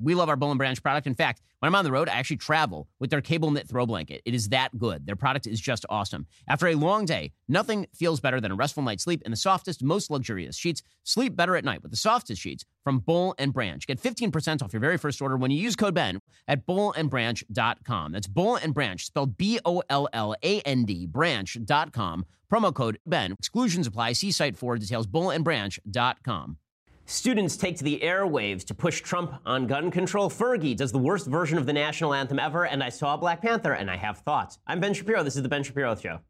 We love our Boll and Branch product. In fact, when I'm on the road, I actually travel with their cable knit throw blanket. It is that good. Their product is just awesome. After a long day, nothing feels better than a restful night's sleep in the softest, most luxurious sheets. Sleep better at night with the softest sheets from Boll and Branch. Get 15% off your very first order when you use code BEN at bollandbranch.com. That's Boll and Branch, spelled B O L L A N D, branch.com. Promo code BEN. Exclusions apply. See site for details. Bollandbranch.com. Students take to the airwaves to push Trump on gun control. Fergie does the worst version of the national anthem ever, and I saw Black Panther, and I have thoughts. I'm Ben Shapiro. This is the Ben Shapiro Show.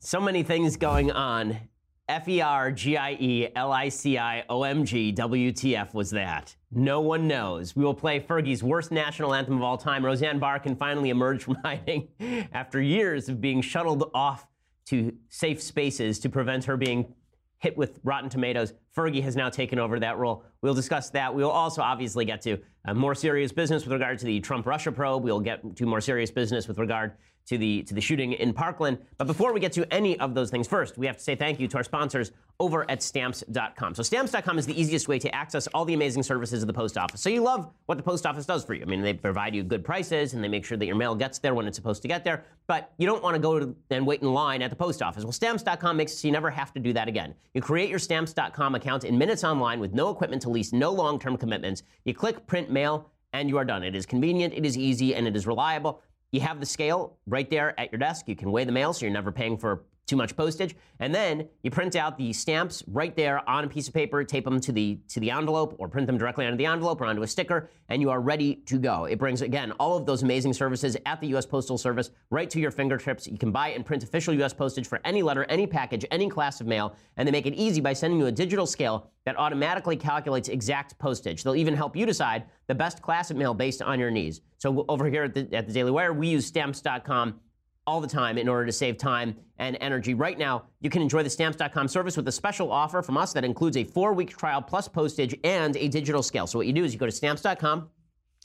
So many things going on. F E R G I E L I C I O M G W T F was that? No one knows. We will play Fergie's worst national anthem of all time. Roseanne Barr can finally emerge from hiding after years of being shuttled off to safe spaces to prevent her being hit with Rotten Tomatoes. Fergie has now taken over that role. We'll discuss that. We'll also obviously get to uh, more serious business with regard to the Trump Russia probe. We'll get to more serious business with regard to the to the shooting in Parkland. But before we get to any of those things, first we have to say thank you to our sponsors over at stamps.com. So stamps.com is the easiest way to access all the amazing services of the post office. So you love what the post office does for you. I mean, they provide you good prices and they make sure that your mail gets there when it's supposed to get there. But you don't want to go and wait in line at the post office. Well, stamps.com makes it so you never have to do that again. You create your stamps.com account in minutes online with no equipment to lease, no long-term commitments. You click print mail and you are done. It is convenient, it is easy, and it is reliable. You have the scale right there at your desk. You can weigh the mail so you're never paying for too much postage. And then you print out the stamps right there on a piece of paper, tape them to the to the envelope or print them directly onto the envelope or onto a sticker, and you are ready to go. It brings again all of those amazing services at the US Postal Service right to your fingertips. You can buy and print official US postage for any letter, any package, any class of mail, and they make it easy by sending you a digital scale that automatically calculates exact postage. They'll even help you decide the best class of mail based on your needs. So over here at the, at the Daily Wire, we use stamps.com all the time in order to save time and energy. Right now, you can enjoy the stamps.com service with a special offer from us that includes a four week trial plus postage and a digital scale. So, what you do is you go to stamps.com.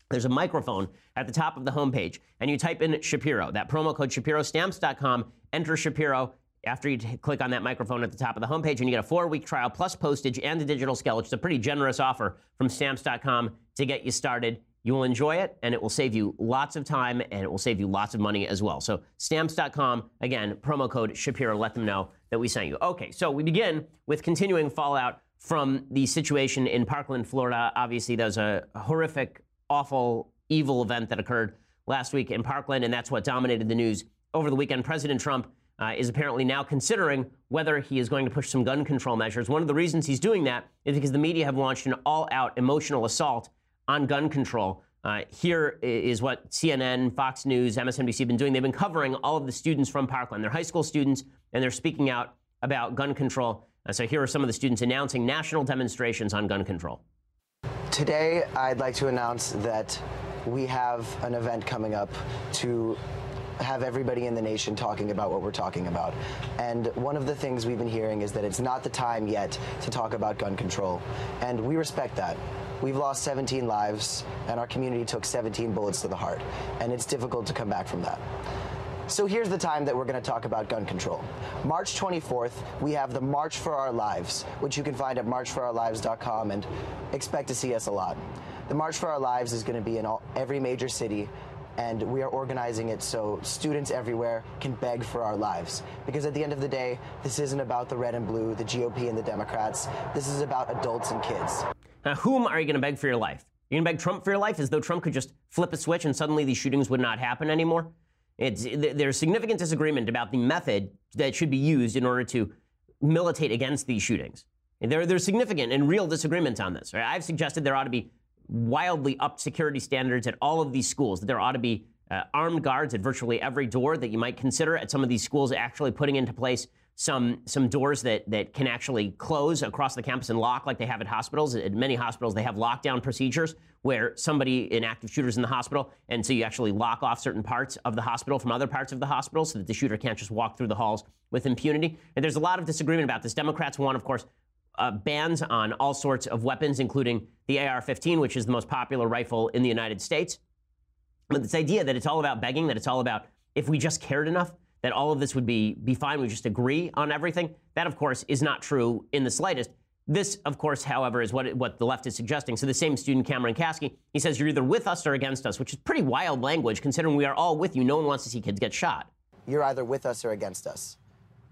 There's a microphone at the top of the homepage, and you type in Shapiro. That promo code Shapiro, stamps.com, enter Shapiro. After you t- click on that microphone at the top of the homepage, and you get a four week trial plus postage and a digital scale, which is a pretty generous offer from stamps.com to get you started. You will enjoy it and it will save you lots of time and it will save you lots of money as well. So stamps.com, again, promo code Shapiro, let them know that we sent you. Okay, so we begin with continuing fallout from the situation in Parkland, Florida. Obviously, there's a horrific, awful, evil event that occurred last week in Parkland, and that's what dominated the news over the weekend. President Trump uh, is apparently now considering whether he is going to push some gun control measures. One of the reasons he's doing that is because the media have launched an all out emotional assault on gun control. Uh, here is what CNN, Fox News, MSNBC have been doing. They've been covering all of the students from Parkland. They're high school students, and they're speaking out about gun control. Uh, so here are some of the students announcing national demonstrations on gun control. Today, I'd like to announce that we have an event coming up to have everybody in the nation talking about what we're talking about. And one of the things we've been hearing is that it's not the time yet to talk about gun control. And we respect that. We've lost 17 lives, and our community took 17 bullets to the heart. And it's difficult to come back from that. So here's the time that we're going to talk about gun control. March 24th, we have the March for Our Lives, which you can find at marchforourlives.com and expect to see us a lot. The March for Our Lives is going to be in all, every major city and we are organizing it so students everywhere can beg for our lives. Because at the end of the day, this isn't about the red and blue, the GOP and the Democrats. This is about adults and kids. Now, whom are you going to beg for your life? You're going to beg Trump for your life as though Trump could just flip a switch and suddenly these shootings would not happen anymore? It's, there's significant disagreement about the method that should be used in order to militate against these shootings. There, there's significant and real disagreements on this. Right? I've suggested there ought to be wildly upped security standards at all of these schools, that there ought to be uh, armed guards at virtually every door that you might consider at some of these schools actually putting into place some some doors that that can actually close across the campus and lock like they have at hospitals. At many hospitals, they have lockdown procedures where somebody, an active shooter, is in the hospital, and so you actually lock off certain parts of the hospital from other parts of the hospital so that the shooter can't just walk through the halls with impunity. And there's a lot of disagreement about this. Democrats want, of course, uh, bans on all sorts of weapons, including the AR-15, which is the most popular rifle in the United States. But this idea that it's all about begging, that it's all about if we just cared enough that all of this would be, be fine, we just agree on everything. That, of course, is not true in the slightest. This, of course, however, is what, what the left is suggesting. So the same student, Cameron Kasky, he says you're either with us or against us, which is pretty wild language considering we are all with you. No one wants to see kids get shot. You're either with us or against us.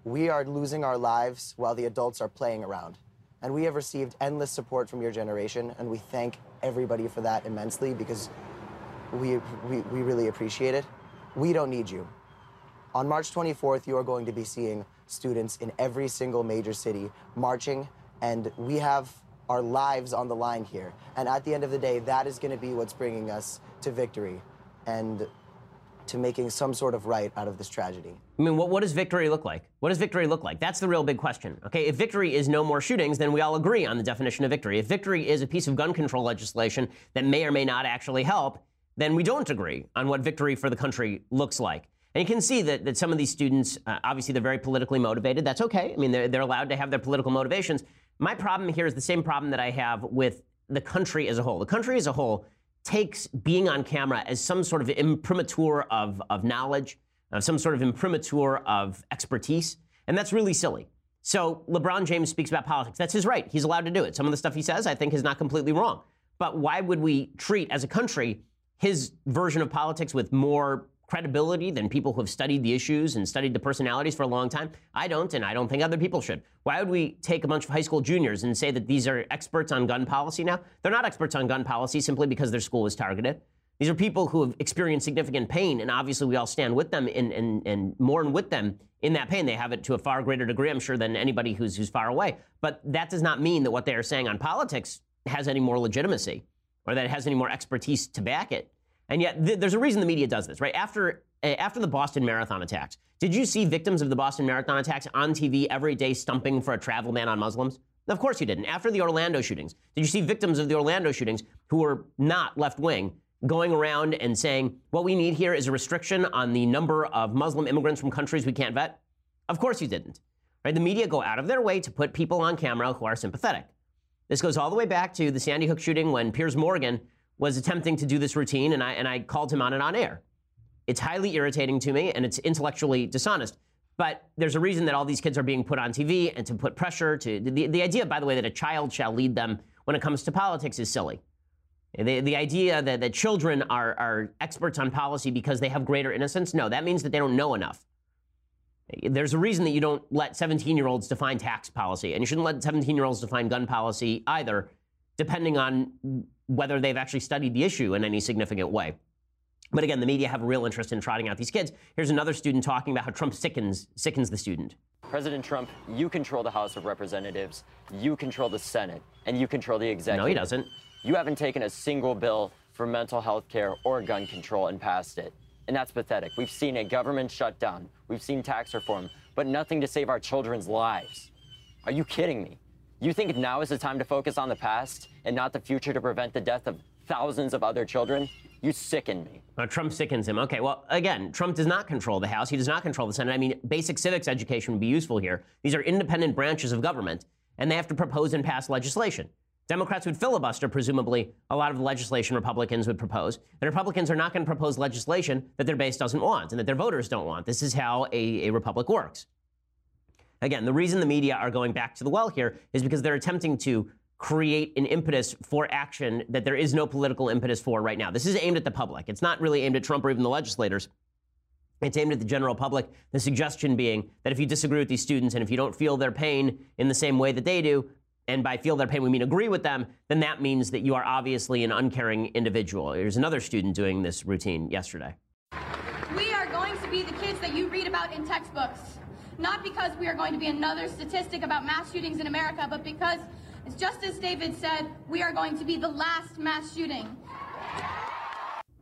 We are losing our lives while the adults are playing around. And we have received endless support from your generation, and we thank everybody for that immensely because we, we, we really appreciate it. We don't need you. On March 24th, you are going to be seeing students in every single major city marching, and we have our lives on the line here. And at the end of the day, that is going to be what's bringing us to victory and to making some sort of right out of this tragedy. I mean, what, what does victory look like? What does victory look like? That's the real big question. Okay, if victory is no more shootings, then we all agree on the definition of victory. If victory is a piece of gun control legislation that may or may not actually help, then we don't agree on what victory for the country looks like. And you can see that, that some of these students, uh, obviously, they're very politically motivated. That's okay. I mean, they're, they're allowed to have their political motivations. My problem here is the same problem that I have with the country as a whole. The country as a whole takes being on camera as some sort of imprimatur of, of knowledge, of some sort of imprimatur of expertise. And that's really silly. So LeBron James speaks about politics. That's his right. He's allowed to do it. Some of the stuff he says, I think, is not completely wrong. But why would we treat, as a country, his version of politics with more credibility than people who have studied the issues and studied the personalities for a long time? I don't, and I don't think other people should. Why would we take a bunch of high school juniors and say that these are experts on gun policy now? They're not experts on gun policy simply because their school was targeted. These are people who have experienced significant pain, and obviously we all stand with them and, and, and mourn with them in that pain. They have it to a far greater degree, I'm sure, than anybody who's, who's far away. But that does not mean that what they are saying on politics has any more legitimacy or that it has any more expertise to back it. And yet, th- there's a reason the media does this, right? After uh, after the Boston Marathon attacks, did you see victims of the Boston Marathon attacks on TV every day stumping for a travel ban on Muslims? Of course you didn't. After the Orlando shootings, did you see victims of the Orlando shootings who were not left wing going around and saying, what we need here is a restriction on the number of Muslim immigrants from countries we can't vet? Of course you didn't. Right? The media go out of their way to put people on camera who are sympathetic. This goes all the way back to the Sandy Hook shooting when Piers Morgan was attempting to do this routine, and I, and I called him on it on air. It's highly irritating to me, and it's intellectually dishonest. But there's a reason that all these kids are being put on TV and to put pressure to. The, the idea, by the way, that a child shall lead them when it comes to politics is silly. The, the idea that, that children are, are experts on policy because they have greater innocence, no, that means that they don't know enough. There's a reason that you don't let 17 year olds define tax policy, and you shouldn't let 17 year olds define gun policy either, depending on whether they've actually studied the issue in any significant way. But again, the media have a real interest in trotting out these kids. Here's another student talking about how Trump sickens, sickens the student. President Trump, you control the House of Representatives, you control the Senate, and you control the executive. No, he doesn't. You haven't taken a single bill for mental health care or gun control and passed it. And that's pathetic. We've seen a government shutdown, we've seen tax reform, but nothing to save our children's lives. Are you kidding me? You think now is the time to focus on the past and not the future to prevent the death of thousands of other children? You sicken me. Uh, Trump sickens him. Okay, well, again, Trump does not control the House. He does not control the Senate. I mean, basic civics education would be useful here. These are independent branches of government, and they have to propose and pass legislation. Democrats would filibuster, presumably, a lot of the legislation Republicans would propose. And Republicans are not going to propose legislation that their base doesn't want and that their voters don't want. This is how a, a republic works. Again, the reason the media are going back to the well here is because they're attempting to create an impetus for action that there is no political impetus for right now. This is aimed at the public. It's not really aimed at Trump or even the legislators. It's aimed at the general public. The suggestion being that if you disagree with these students and if you don't feel their pain in the same way that they do, and by feel their pain we mean agree with them, then that means that you are obviously an uncaring individual. There's another student doing this routine yesterday. We are going to be the kids that you read about in textbooks not because we are going to be another statistic about mass shootings in America, but because, just as David said, we are going to be the last mass shooting.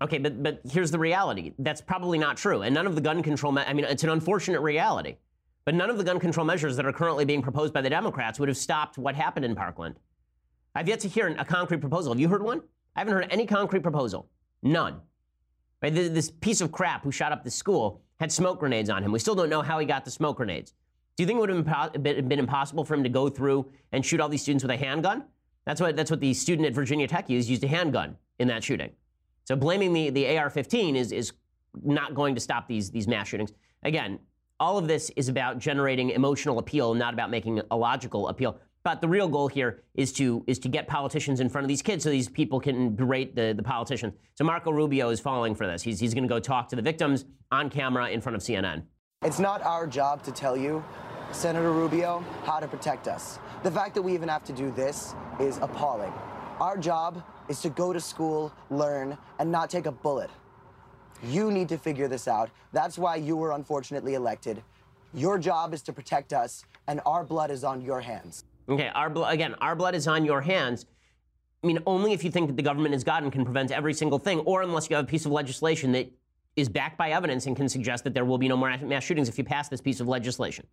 Okay, but but here's the reality. That's probably not true. And none of the gun control, I mean, it's an unfortunate reality. But none of the gun control measures that are currently being proposed by the Democrats would have stopped what happened in Parkland. I've yet to hear a concrete proposal. Have you heard one? I haven't heard any concrete proposal. None. Right? This piece of crap who shot up the school had smoke grenades on him. We still don't know how he got the smoke grenades. Do you think it would have been impossible for him to go through and shoot all these students with a handgun? That's what, that's what the student at Virginia Tech used, used a handgun in that shooting. So blaming the, the AR 15 is, is not going to stop these, these mass shootings. Again, all of this is about generating emotional appeal, not about making a logical appeal. But the real goal here is to is to get politicians in front of these kids so these people can berate the, the politicians. So Marco Rubio is falling for this. He's, he's going to go talk to the victims on camera in front of CNN. It's not our job to tell you, Senator Rubio, how to protect us. The fact that we even have to do this is appalling. Our job is to go to school, learn, and not take a bullet. You need to figure this out. That's why you were unfortunately elected. Your job is to protect us, and our blood is on your hands. Okay, our bl- again, our blood is on your hands. I mean, only if you think that the government is God and can prevent every single thing, or unless you have a piece of legislation that is backed by evidence and can suggest that there will be no more mass shootings if you pass this piece of legislation.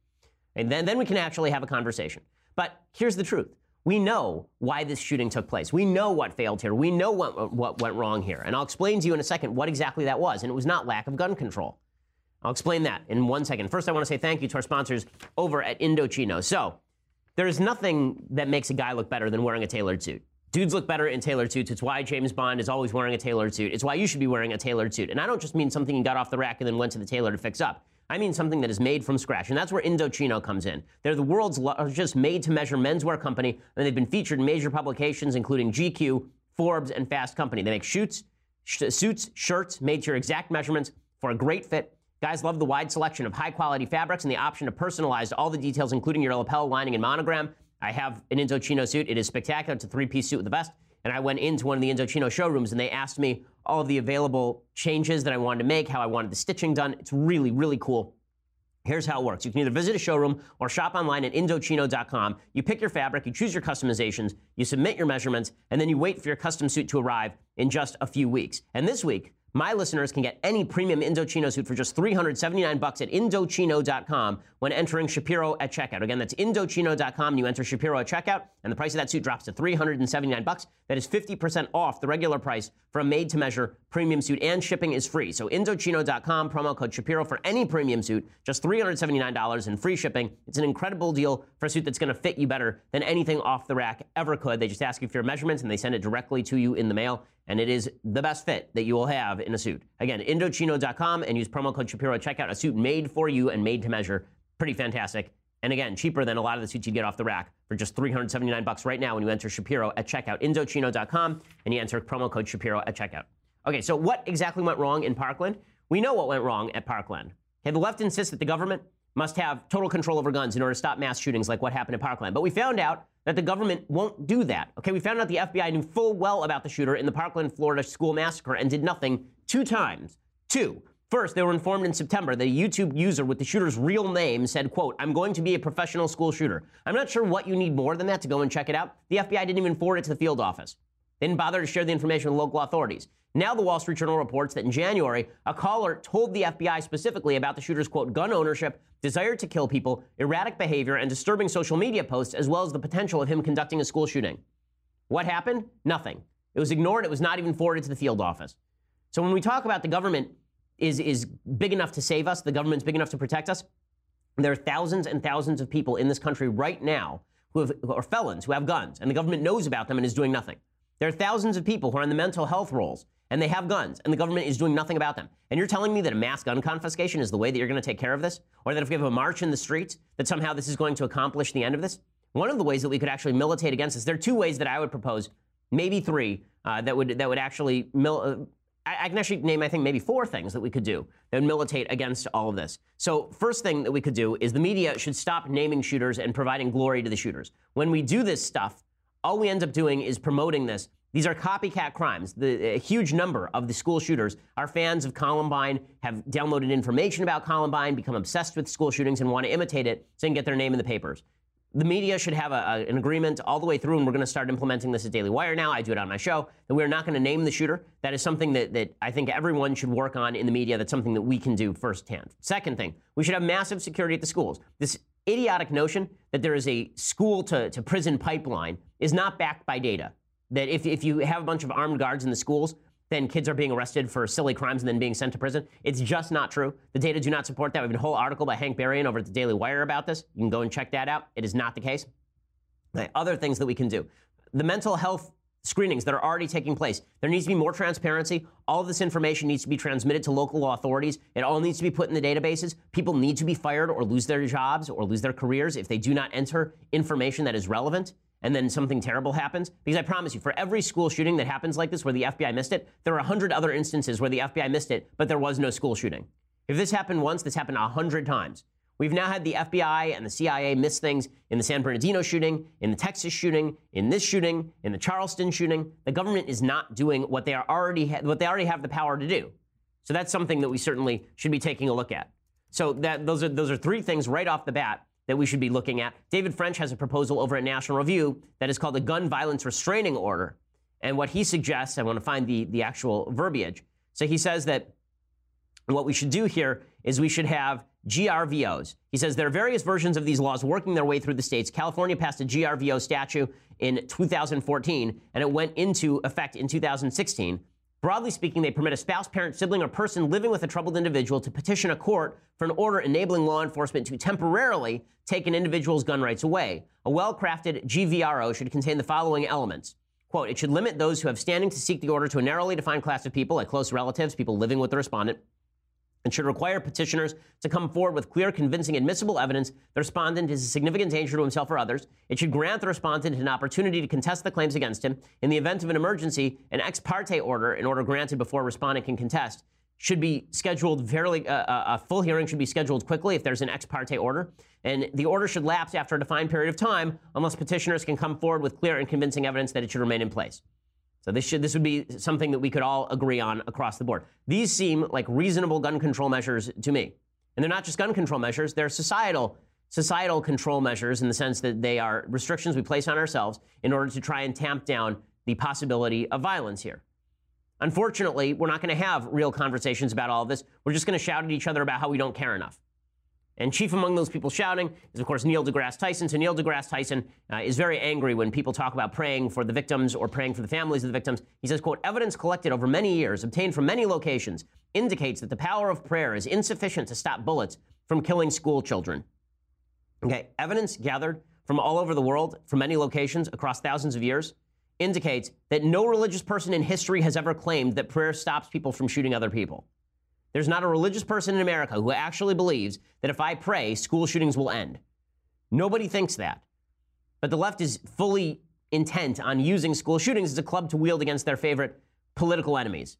And then, then we can actually have a conversation. But here's the truth. We know why this shooting took place. We know what failed here. We know what, what went wrong here. And I'll explain to you in a second what exactly that was. And it was not lack of gun control. I'll explain that in one second. First, I want to say thank you to our sponsors over at Indochino. So, there is nothing that makes a guy look better than wearing a tailored suit. Dudes look better in tailored suits. It's why James Bond is always wearing a tailored suit. It's why you should be wearing a tailored suit. And I don't just mean something you got off the rack and then went to the tailor to fix up. I mean something that is made from scratch. And that's where Indochino comes in. They're the world's largest made to measure menswear company, and they've been featured in major publications including GQ, Forbes, and Fast Company. They make shoots, sh- suits, shirts made to your exact measurements for a great fit Guys love the wide selection of high quality fabrics and the option to personalize all the details, including your lapel lining and monogram. I have an Indochino suit. It is spectacular. It's a three piece suit with a vest. And I went into one of the Indochino showrooms and they asked me all of the available changes that I wanted to make, how I wanted the stitching done. It's really, really cool. Here's how it works. You can either visit a showroom or shop online at Indochino.com. You pick your fabric, you choose your customizations, you submit your measurements, and then you wait for your custom suit to arrive in just a few weeks. And this week, my listeners can get any premium Indochino suit for just 379 bucks at Indochino.com when entering Shapiro at checkout. Again, that's Indochino.com. You enter Shapiro at checkout, and the price of that suit drops to 379 bucks. That is 50% off the regular price for a made-to-measure premium suit, and shipping is free. So Indochino.com, promo code Shapiro for any premium suit, just $379 and free shipping. It's an incredible deal for a suit that's going to fit you better than anything off the rack ever could. They just ask you for your measurements, and they send it directly to you in the mail and it is the best fit that you will have in a suit. Again, Indochino.com and use promo code Shapiro at checkout. A suit made for you and made to measure. Pretty fantastic. And again, cheaper than a lot of the suits you get off the rack for just 379 bucks right now when you enter Shapiro at checkout. Indochino.com and you enter promo code Shapiro at checkout. Okay, so what exactly went wrong in Parkland? We know what went wrong at Parkland. Okay, the left insists that the government must have total control over guns in order to stop mass shootings like what happened at Parkland. But we found out that the government won't do that. Okay, we found out the FBI knew full well about the shooter in the Parkland, Florida school massacre and did nothing two times. Two. First, they were informed in September that a YouTube user with the shooter's real name said, quote, I'm going to be a professional school shooter. I'm not sure what you need more than that to go and check it out. The FBI didn't even forward it to the field office. They didn't bother to share the information with local authorities. Now, the Wall Street Journal reports that in January, a caller told the FBI specifically about the shooter's, quote, gun ownership, desire to kill people, erratic behavior, and disturbing social media posts, as well as the potential of him conducting a school shooting. What happened? Nothing. It was ignored. It was not even forwarded to the field office. So when we talk about the government is, is big enough to save us, the government's big enough to protect us, there are thousands and thousands of people in this country right now who, have, who are felons who have guns, and the government knows about them and is doing nothing. There are thousands of people who are in the mental health rolls and they have guns, and the government is doing nothing about them. And you're telling me that a mass gun confiscation is the way that you're going to take care of this? Or that if we have a march in the streets, that somehow this is going to accomplish the end of this? One of the ways that we could actually militate against this, there are two ways that I would propose, maybe three, uh, that would that would actually mil- uh, I, I can actually name, I think, maybe four things that we could do that would militate against all of this. So, first thing that we could do is the media should stop naming shooters and providing glory to the shooters. When we do this stuff, all we end up doing is promoting this these are copycat crimes. The, a huge number of the school shooters are fans of Columbine, have downloaded information about Columbine, become obsessed with school shootings, and want to imitate it so they can get their name in the papers. the media should have a, a, an agreement all the way through, and we're going to start implementing this at Daily Wire now. I do it on my show, that we're not going to name the shooter. That is something that, that I think everyone should work on in the media. That's something that we can do firsthand. Second thing, we should have massive security at the schools. This idiotic notion that there is a school to, to prison pipeline is not backed by data. That if, if you have a bunch of armed guards in the schools, then kids are being arrested for silly crimes and then being sent to prison. It's just not true. The data do not support that. We have a whole article by Hank Berrien over at the Daily Wire about this. You can go and check that out. It is not the case. Other things that we can do. The mental health screenings that are already taking place. There needs to be more transparency. All of this information needs to be transmitted to local authorities. It all needs to be put in the databases. People need to be fired or lose their jobs or lose their careers if they do not enter information that is relevant and then something terrible happens. Because I promise you, for every school shooting that happens like this where the FBI missed it, there are 100 other instances where the FBI missed it, but there was no school shooting. If this happened once, this happened 100 times. We've now had the FBI and the CIA miss things in the San Bernardino shooting, in the Texas shooting, in this shooting, in the Charleston shooting. The government is not doing what they are already ha- what they already have the power to do. So that's something that we certainly should be taking a look at. So that those are those are three things right off the bat that we should be looking at. David French has a proposal over at National Review that is called the Gun Violence Restraining Order. And what he suggests, I want to find the, the actual verbiage. So he says that what we should do here is we should have GRVOs. He says there are various versions of these laws working their way through the states. California passed a GRVO statute in 2014, and it went into effect in 2016. Broadly speaking, they permit a spouse, parent, sibling, or person living with a troubled individual to petition a court for an order enabling law enforcement to temporarily take an individual's gun rights away. A well crafted GVRO should contain the following elements. Quote, it should limit those who have standing to seek the order to a narrowly defined class of people, like close relatives, people living with the respondent and should require petitioners to come forward with clear, convincing, admissible evidence the respondent is a significant danger to himself or others. It should grant the respondent an opportunity to contest the claims against him. In the event of an emergency, an ex parte order, an order granted before a respondent can contest, should be scheduled fairly, uh, uh, a full hearing should be scheduled quickly if there's an ex parte order. And the order should lapse after a defined period of time unless petitioners can come forward with clear and convincing evidence that it should remain in place. So this should this would be something that we could all agree on across the board. These seem like reasonable gun control measures to me. And they're not just gun control measures, they're societal societal control measures in the sense that they are restrictions we place on ourselves in order to try and tamp down the possibility of violence here. Unfortunately, we're not going to have real conversations about all of this. We're just going to shout at each other about how we don't care enough. And chief among those people shouting is, of course, Neil deGrasse Tyson. So Neil deGrasse Tyson uh, is very angry when people talk about praying for the victims or praying for the families of the victims. He says, quote, evidence collected over many years, obtained from many locations, indicates that the power of prayer is insufficient to stop bullets from killing school children. Okay, evidence gathered from all over the world, from many locations across thousands of years, indicates that no religious person in history has ever claimed that prayer stops people from shooting other people. There's not a religious person in America who actually believes that if I pray, school shootings will end. Nobody thinks that. But the left is fully intent on using school shootings as a club to wield against their favorite political enemies.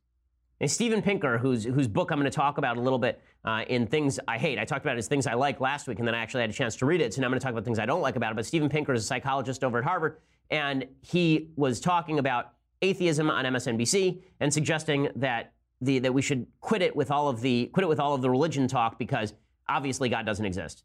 And Steven Pinker, whose, whose book I'm going to talk about a little bit uh, in Things I Hate, I talked about his Things I Like last week, and then I actually had a chance to read it, so now I'm going to talk about things I don't like about it. But Steven Pinker is a psychologist over at Harvard, and he was talking about atheism on MSNBC and suggesting that the, that we should quit it with all of the quit it with all of the religion talk because obviously God doesn't exist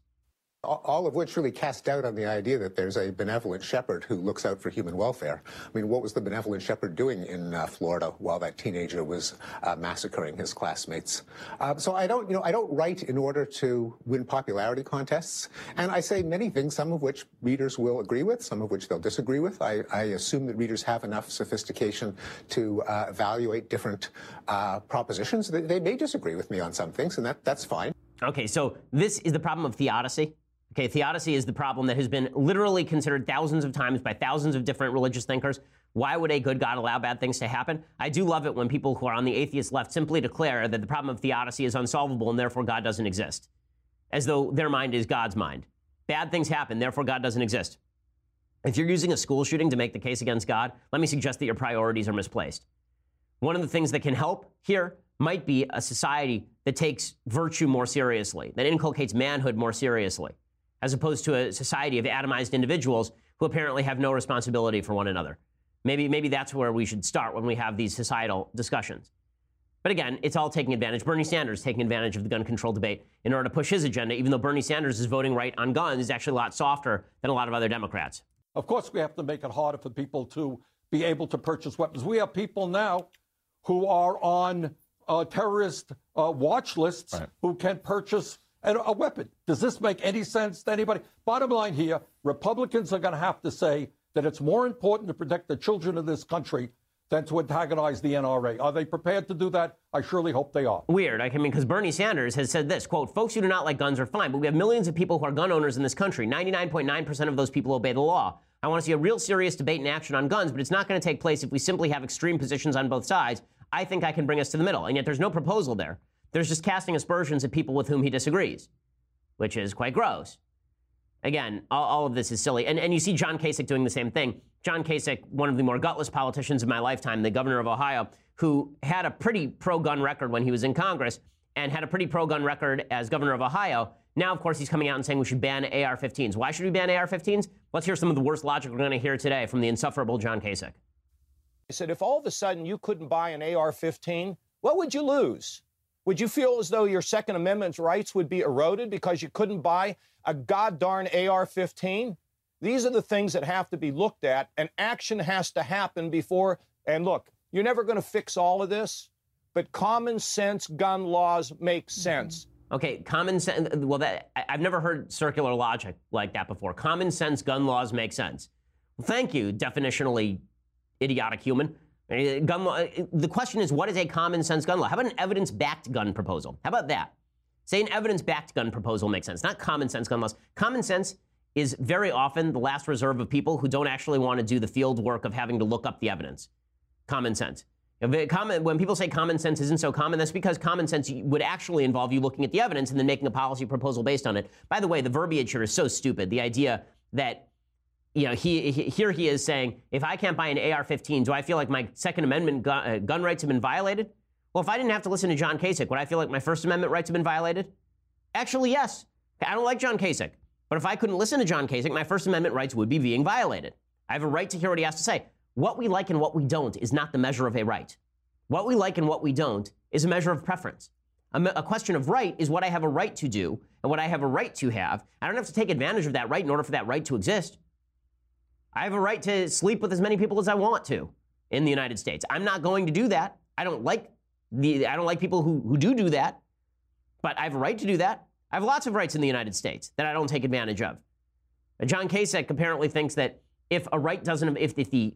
all of which really cast doubt on the idea that there's a benevolent shepherd who looks out for human welfare. I mean, what was the benevolent shepherd doing in uh, Florida while that teenager was uh, massacring his classmates? Uh, so I don't, you know, I don't write in order to win popularity contests, and I say many things, some of which readers will agree with, some of which they'll disagree with. I, I assume that readers have enough sophistication to uh, evaluate different uh, propositions. They, they may disagree with me on some things, and that, that's fine. Okay, so this is the problem of theodicy. Okay, theodicy is the problem that has been literally considered thousands of times by thousands of different religious thinkers. Why would a good God allow bad things to happen? I do love it when people who are on the atheist left simply declare that the problem of theodicy is unsolvable and therefore God doesn't exist, as though their mind is God's mind. Bad things happen, therefore God doesn't exist. If you're using a school shooting to make the case against God, let me suggest that your priorities are misplaced. One of the things that can help here might be a society that takes virtue more seriously, that inculcates manhood more seriously as opposed to a society of atomized individuals who apparently have no responsibility for one another. Maybe, maybe that's where we should start when we have these societal discussions. But again, it's all taking advantage. Bernie Sanders taking advantage of the gun control debate in order to push his agenda, even though Bernie Sanders is voting right on guns, is actually a lot softer than a lot of other Democrats. Of course, we have to make it harder for people to be able to purchase weapons. We have people now who are on uh, terrorist uh, watch lists right. who can purchase a, a weapon. Does this make any sense to anybody? Bottom line here Republicans are going to have to say that it's more important to protect the children of this country than to antagonize the NRA. Are they prepared to do that? I surely hope they are. Weird. I mean, because Bernie Sanders has said this quote, folks who do not like guns are fine, but we have millions of people who are gun owners in this country. 99.9% of those people obey the law. I want to see a real serious debate and action on guns, but it's not going to take place if we simply have extreme positions on both sides. I think I can bring us to the middle. And yet there's no proposal there. There's just casting aspersions at people with whom he disagrees, which is quite gross. Again, all, all, of this is silly. And, and you see John Kasich doing the same thing. John Kasich, one of the more gutless politicians of my lifetime, the governor of Ohio, who had a pretty pro gun record when he was in Congress and had a pretty pro gun record as governor of Ohio. Now, of course, he's coming out and saying we should ban AR 15s. Why should we ban AR 15s? Let's hear some of the worst logic we're going to hear today from the insufferable John Kasich. He said, if all of a sudden you couldn't buy an AR 15, what would you lose? Would you feel as though your Second Amendment rights would be eroded because you couldn't buy a god darn AR 15? These are the things that have to be looked at, and action has to happen before. And look, you're never going to fix all of this, but common sense gun laws make mm-hmm. sense. Okay, common sense. Well, that I've never heard circular logic like that before. Common sense gun laws make sense. Well, thank you, definitionally idiotic human. Uh, gun law, uh, the question is, what is a common sense gun law? How about an evidence backed gun proposal? How about that? Say an evidence backed gun proposal makes sense, not common sense gun laws. Common sense is very often the last reserve of people who don't actually want to do the field work of having to look up the evidence. Common sense. When people say common sense isn't so common, that's because common sense would actually involve you looking at the evidence and then making a policy proposal based on it. By the way, the verbiage here is so stupid. The idea that you know, he, he, here he is saying, if I can't buy an AR-15, do I feel like my Second Amendment gun, uh, gun rights have been violated? Well, if I didn't have to listen to John Kasich, would I feel like my First Amendment rights have been violated? Actually, yes. I don't like John Kasich, but if I couldn't listen to John Kasich, my First Amendment rights would be being violated. I have a right to hear what he has to say. What we like and what we don't is not the measure of a right. What we like and what we don't is a measure of preference. A, a question of right is what I have a right to do and what I have a right to have. I don't have to take advantage of that right in order for that right to exist. I have a right to sleep with as many people as I want to in the United States. I'm not going to do that. I don't like the I don't like people who, who do do that, but I have a right to do that. I have lots of rights in the United States that I don't take advantage of. John Kasich apparently thinks that if a right doesn't, if, if the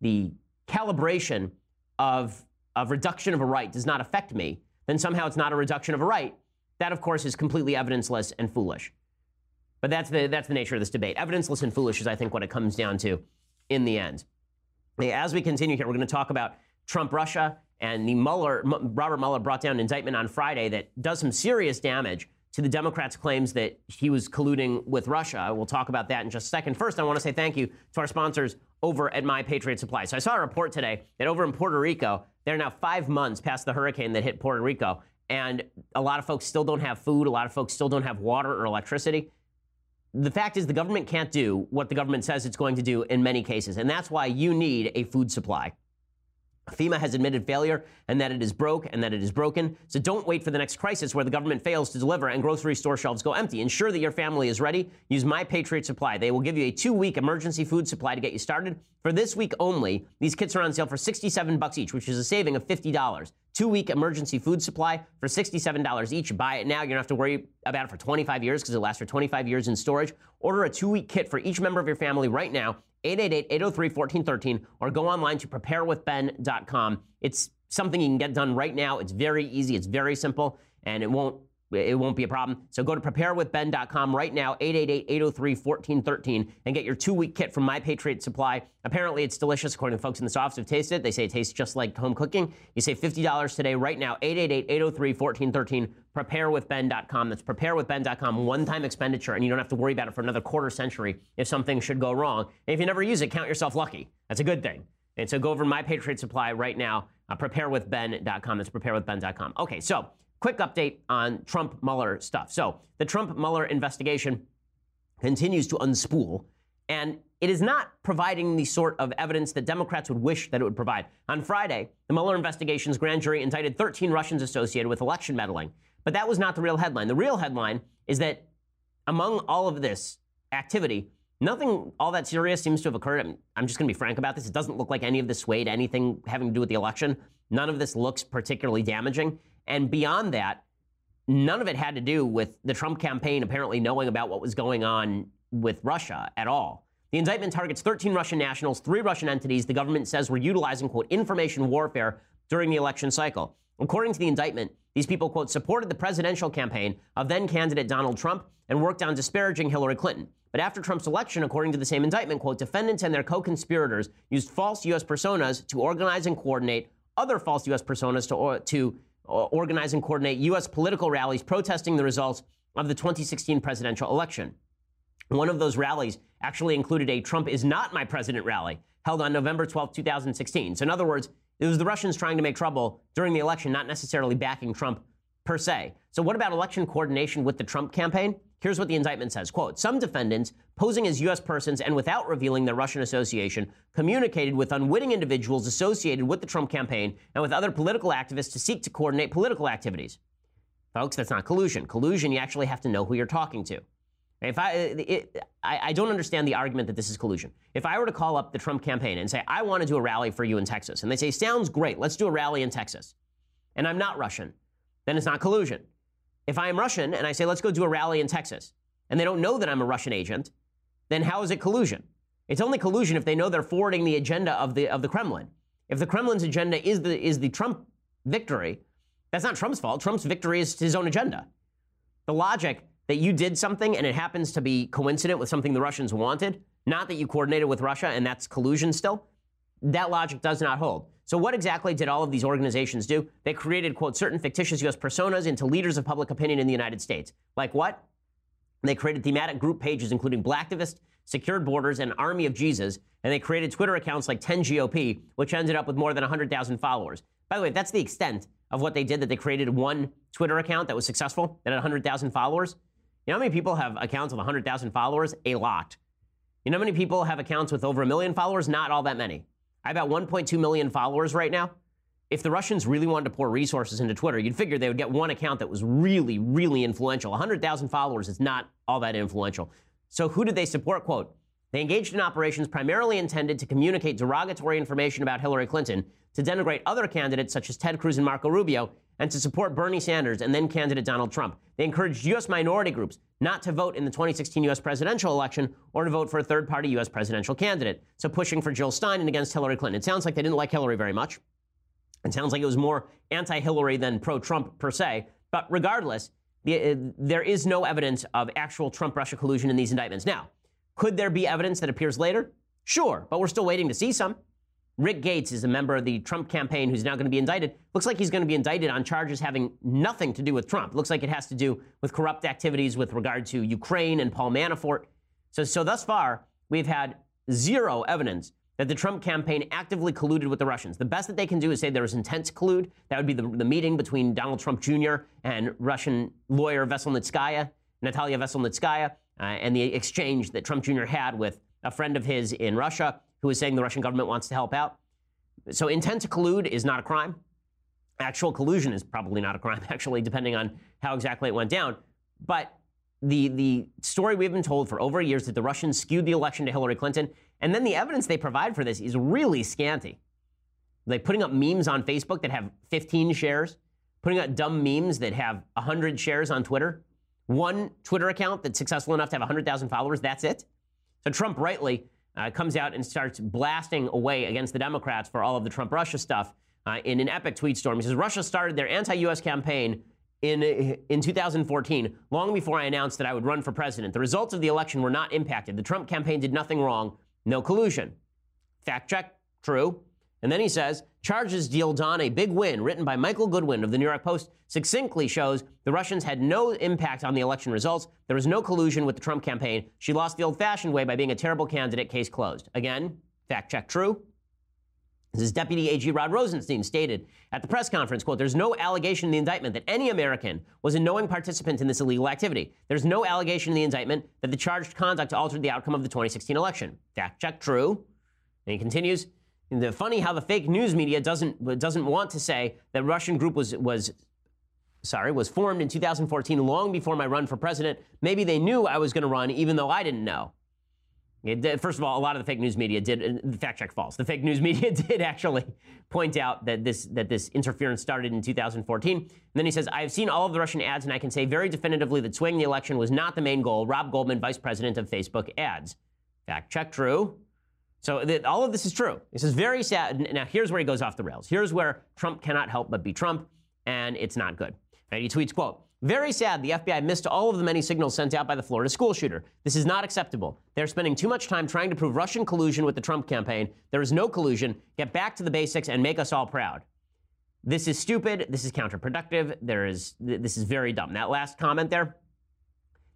the calibration of of reduction of a right does not affect me, then somehow it's not a reduction of a right. That, of course, is completely evidenceless and foolish. But that's the, that's the nature of this debate. Evidenceless and foolish is, I think, what it comes down to in the end. As we continue here, we're going to talk about Trump Russia and the Mueller, Robert Mueller brought down an indictment on Friday that does some serious damage to the Democrats' claims that he was colluding with Russia. We'll talk about that in just a second. First, I want to say thank you to our sponsors over at My Patriot Supply. So I saw a report today that over in Puerto Rico, they're now five months past the hurricane that hit Puerto Rico, and a lot of folks still don't have food. A lot of folks still don't have water or electricity the fact is the government can't do what the government says it's going to do in many cases, and that's why you need a food supply. FEMA has admitted failure and that it is broke and that it is broken. So don't wait for the next crisis where the government fails to deliver and grocery store shelves go empty. Ensure that your family is ready. Use My Patriot Supply. They will give you a two-week emergency food supply to get you started. For this week only, these kits are on sale for 67 bucks each, which is a saving of $50. Two-week emergency food supply for $67 each. Buy it now. You don't have to worry about it for 25 years because it lasts for 25 years in storage. Order a two-week kit for each member of your family right now 888-803-1413 or go online to preparewithben.com. It's something you can get done right now. It's very easy, it's very simple, and it won't it won't be a problem. So go to preparewithben.com right now, 888-803-1413, and get your two-week kit from My Patriot Supply. Apparently, it's delicious, according to folks in the office who've tasted it. They say it tastes just like home cooking. You save $50 today, right now, 888-803-1413, preparewithben.com. That's preparewithben.com, one-time expenditure, and you don't have to worry about it for another quarter century if something should go wrong. And if you never use it, count yourself lucky. That's a good thing. And so go over to My Patriot Supply right now, uh, preparewithben.com. That's preparewithben.com. Okay, so quick update on Trump Mueller stuff. So, the Trump Mueller investigation continues to unspool. And it is not providing the sort of evidence that Democrats would wish that it would provide. On Friday, the Mueller investigation's grand jury indicted 13 Russians associated with election meddling. But that was not the real headline. The real headline is that among all of this activity, nothing all that serious seems to have occurred. I'm, I'm just going to be frank about this. It doesn't look like any of this swayed anything having to do with the election. None of this looks particularly damaging. And beyond that, none of it had to do with the Trump campaign apparently knowing about what was going on with Russia at all. The indictment targets 13 Russian nationals, three Russian entities the government says were utilizing, quote, information warfare during the election cycle. According to the indictment, these people, quote, supported the presidential campaign of then candidate Donald Trump and worked on disparaging Hillary Clinton. But after Trump's election, according to the same indictment, quote, defendants and their co conspirators used false U.S. personas to organize and coordinate other false U.S. personas to, to organize and coordinate U.S. political rallies protesting the results of the 2016 presidential election. One of those rallies actually included a Trump is not my president rally held on November 12, 2016. So, in other words, it was the Russians trying to make trouble during the election, not necessarily backing Trump per se. So, what about election coordination with the Trump campaign? Here's what the indictment says quote some defendants posing as u.s persons and without revealing their russian association communicated with unwitting individuals associated with the trump campaign and with other political activists to seek to coordinate political activities folks that's not collusion collusion you actually have to know who you're talking to if I, it, I, I don't understand the argument that this is collusion. If I were to call up the Trump campaign and say, I want to do a rally for you in Texas, and they say, sounds great, let's do a rally in Texas, and I'm not Russian, then it's not collusion. If I am Russian and I say, let's go do a rally in Texas, and they don't know that I'm a Russian agent, then how is it collusion? It's only collusion if they know they're forwarding the agenda of the, of the Kremlin. If the Kremlin's agenda is the, is the Trump victory, that's not Trump's fault. Trump's victory is his own agenda. The logic that you did something and it happens to be coincident with something the Russians wanted, not that you coordinated with Russia and that's collusion still, that logic does not hold. So, what exactly did all of these organizations do? They created, quote, certain fictitious U.S. personas into leaders of public opinion in the United States. Like what? They created thematic group pages, including Blacktivist, Secured Borders, and Army of Jesus, and they created Twitter accounts like 10GOP, which ended up with more than 100,000 followers. By the way, that's the extent of what they did, that they created one Twitter account that was successful, that had 100,000 followers. You know how many people have accounts with 100,000 followers? A lot. You know how many people have accounts with over a million followers? Not all that many. I have about 1.2 million followers right now. If the Russians really wanted to pour resources into Twitter, you'd figure they would get one account that was really, really influential. 100,000 followers is not all that influential. So who did they support? Quote, they engaged in operations primarily intended to communicate derogatory information about Hillary Clinton, to denigrate other candidates such as Ted Cruz and Marco Rubio, and to support Bernie Sanders and then candidate Donald Trump. They encouraged U.S. minority groups not to vote in the 2016 U.S. presidential election or to vote for a third party U.S. presidential candidate. So pushing for Jill Stein and against Hillary Clinton. It sounds like they didn't like Hillary very much. It sounds like it was more anti Hillary than pro Trump per se. But regardless, the, uh, there is no evidence of actual Trump Russia collusion in these indictments. Now, could there be evidence that appears later? Sure, but we're still waiting to see some. Rick Gates is a member of the Trump campaign who's now going to be indicted. Looks like he's going to be indicted on charges having nothing to do with Trump. Looks like it has to do with corrupt activities with regard to Ukraine and Paul Manafort. So, so thus far, we've had zero evidence that the Trump campaign actively colluded with the Russians. The best that they can do is say there was intent to collude. That would be the, the meeting between Donald Trump Jr. and Russian lawyer Veselnitskaya, Natalia Veselnitskaya, uh, and the exchange that Trump Jr. had with a friend of his in Russia who is saying the Russian government wants to help out. So intent to collude is not a crime. Actual collusion is probably not a crime, actually, depending on how exactly it went down. But the, the story we've been told for over a year is that the Russians skewed the election to Hillary Clinton, and then the evidence they provide for this is really scanty. Like putting up memes on Facebook that have 15 shares, putting up dumb memes that have 100 shares on Twitter, one Twitter account that's successful enough to have 100,000 followers, that's it. So Trump rightly uh, comes out and starts blasting away against the Democrats for all of the Trump Russia stuff uh, in an epic tweet storm. He says Russia started their anti US campaign in, in 2014, long before I announced that I would run for president. The results of the election were not impacted. The Trump campaign did nothing wrong, no collusion. Fact check, true. And then he says, charges deal Don a big win, written by Michael Goodwin of the New York Post, succinctly shows the Russians had no impact on the election results. There was no collusion with the Trump campaign. She lost the old fashioned way by being a terrible candidate, case closed. Again, fact check true. This is Deputy AG Rod Rosenstein stated at the press conference, quote, there's no allegation in the indictment that any American was a knowing participant in this illegal activity. There's no allegation in the indictment that the charged conduct altered the outcome of the 2016 election. Fact check true. And he continues, the funny how the fake news media doesn't doesn't want to say that Russian group was was sorry, was formed in 2014 long before my run for president. Maybe they knew I was going to run even though I didn't know. It, first of all, a lot of the fake news media did fact check false. The fake news media did actually point out that this that this interference started in 2014. And then he says, "I have seen all of the Russian ads, and I can say very definitively that swinging the election was not the main goal." Rob Goldman, vice president of Facebook Ads, fact check true. So all of this is true. This is very sad. Now here's where he goes off the rails. Here's where Trump cannot help but be Trump, and it's not good. Right? He tweets, "quote." Very sad the FBI missed all of the many signals sent out by the Florida school shooter. This is not acceptable. They're spending too much time trying to prove Russian collusion with the Trump campaign. There is no collusion. Get back to the basics and make us all proud. This is stupid. This is counterproductive. There is this is very dumb. That last comment there,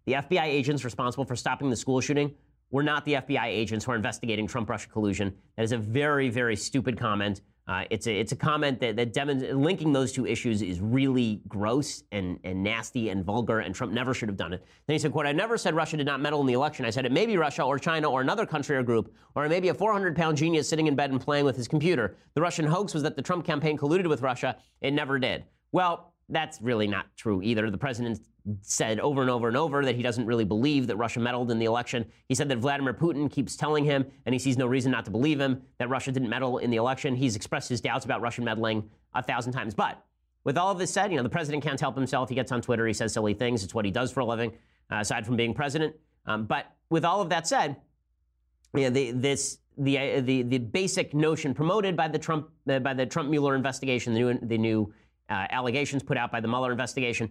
the FBI agents responsible for stopping the school shooting were not the FBI agents who are investigating Trump Russia collusion. That is a very, very stupid comment. Uh, it's, a, it's a comment that, that linking those two issues is really gross and, and nasty and vulgar, and Trump never should have done it. Then he said, quote, I never said Russia did not meddle in the election. I said it may be Russia or China or another country or group, or it may be a 400-pound genius sitting in bed and playing with his computer. The Russian hoax was that the Trump campaign colluded with Russia. It never did. Well, that's really not true either. The president said over and over and over that he doesn't really believe that Russia meddled in the election. He said that Vladimir Putin keeps telling him, and he sees no reason not to believe him, that Russia didn't meddle in the election. He's expressed his doubts about Russian meddling a thousand times. But with all of this said, you know, the president can't help himself. He gets on Twitter, he says silly things. It's what he does for a living, uh, aside from being president. Um, but with all of that said, you know, the, this the, uh, the the basic notion promoted by the Trump uh, by the Trump Mueller investigation, the new the new uh, allegations put out by the Mueller investigation,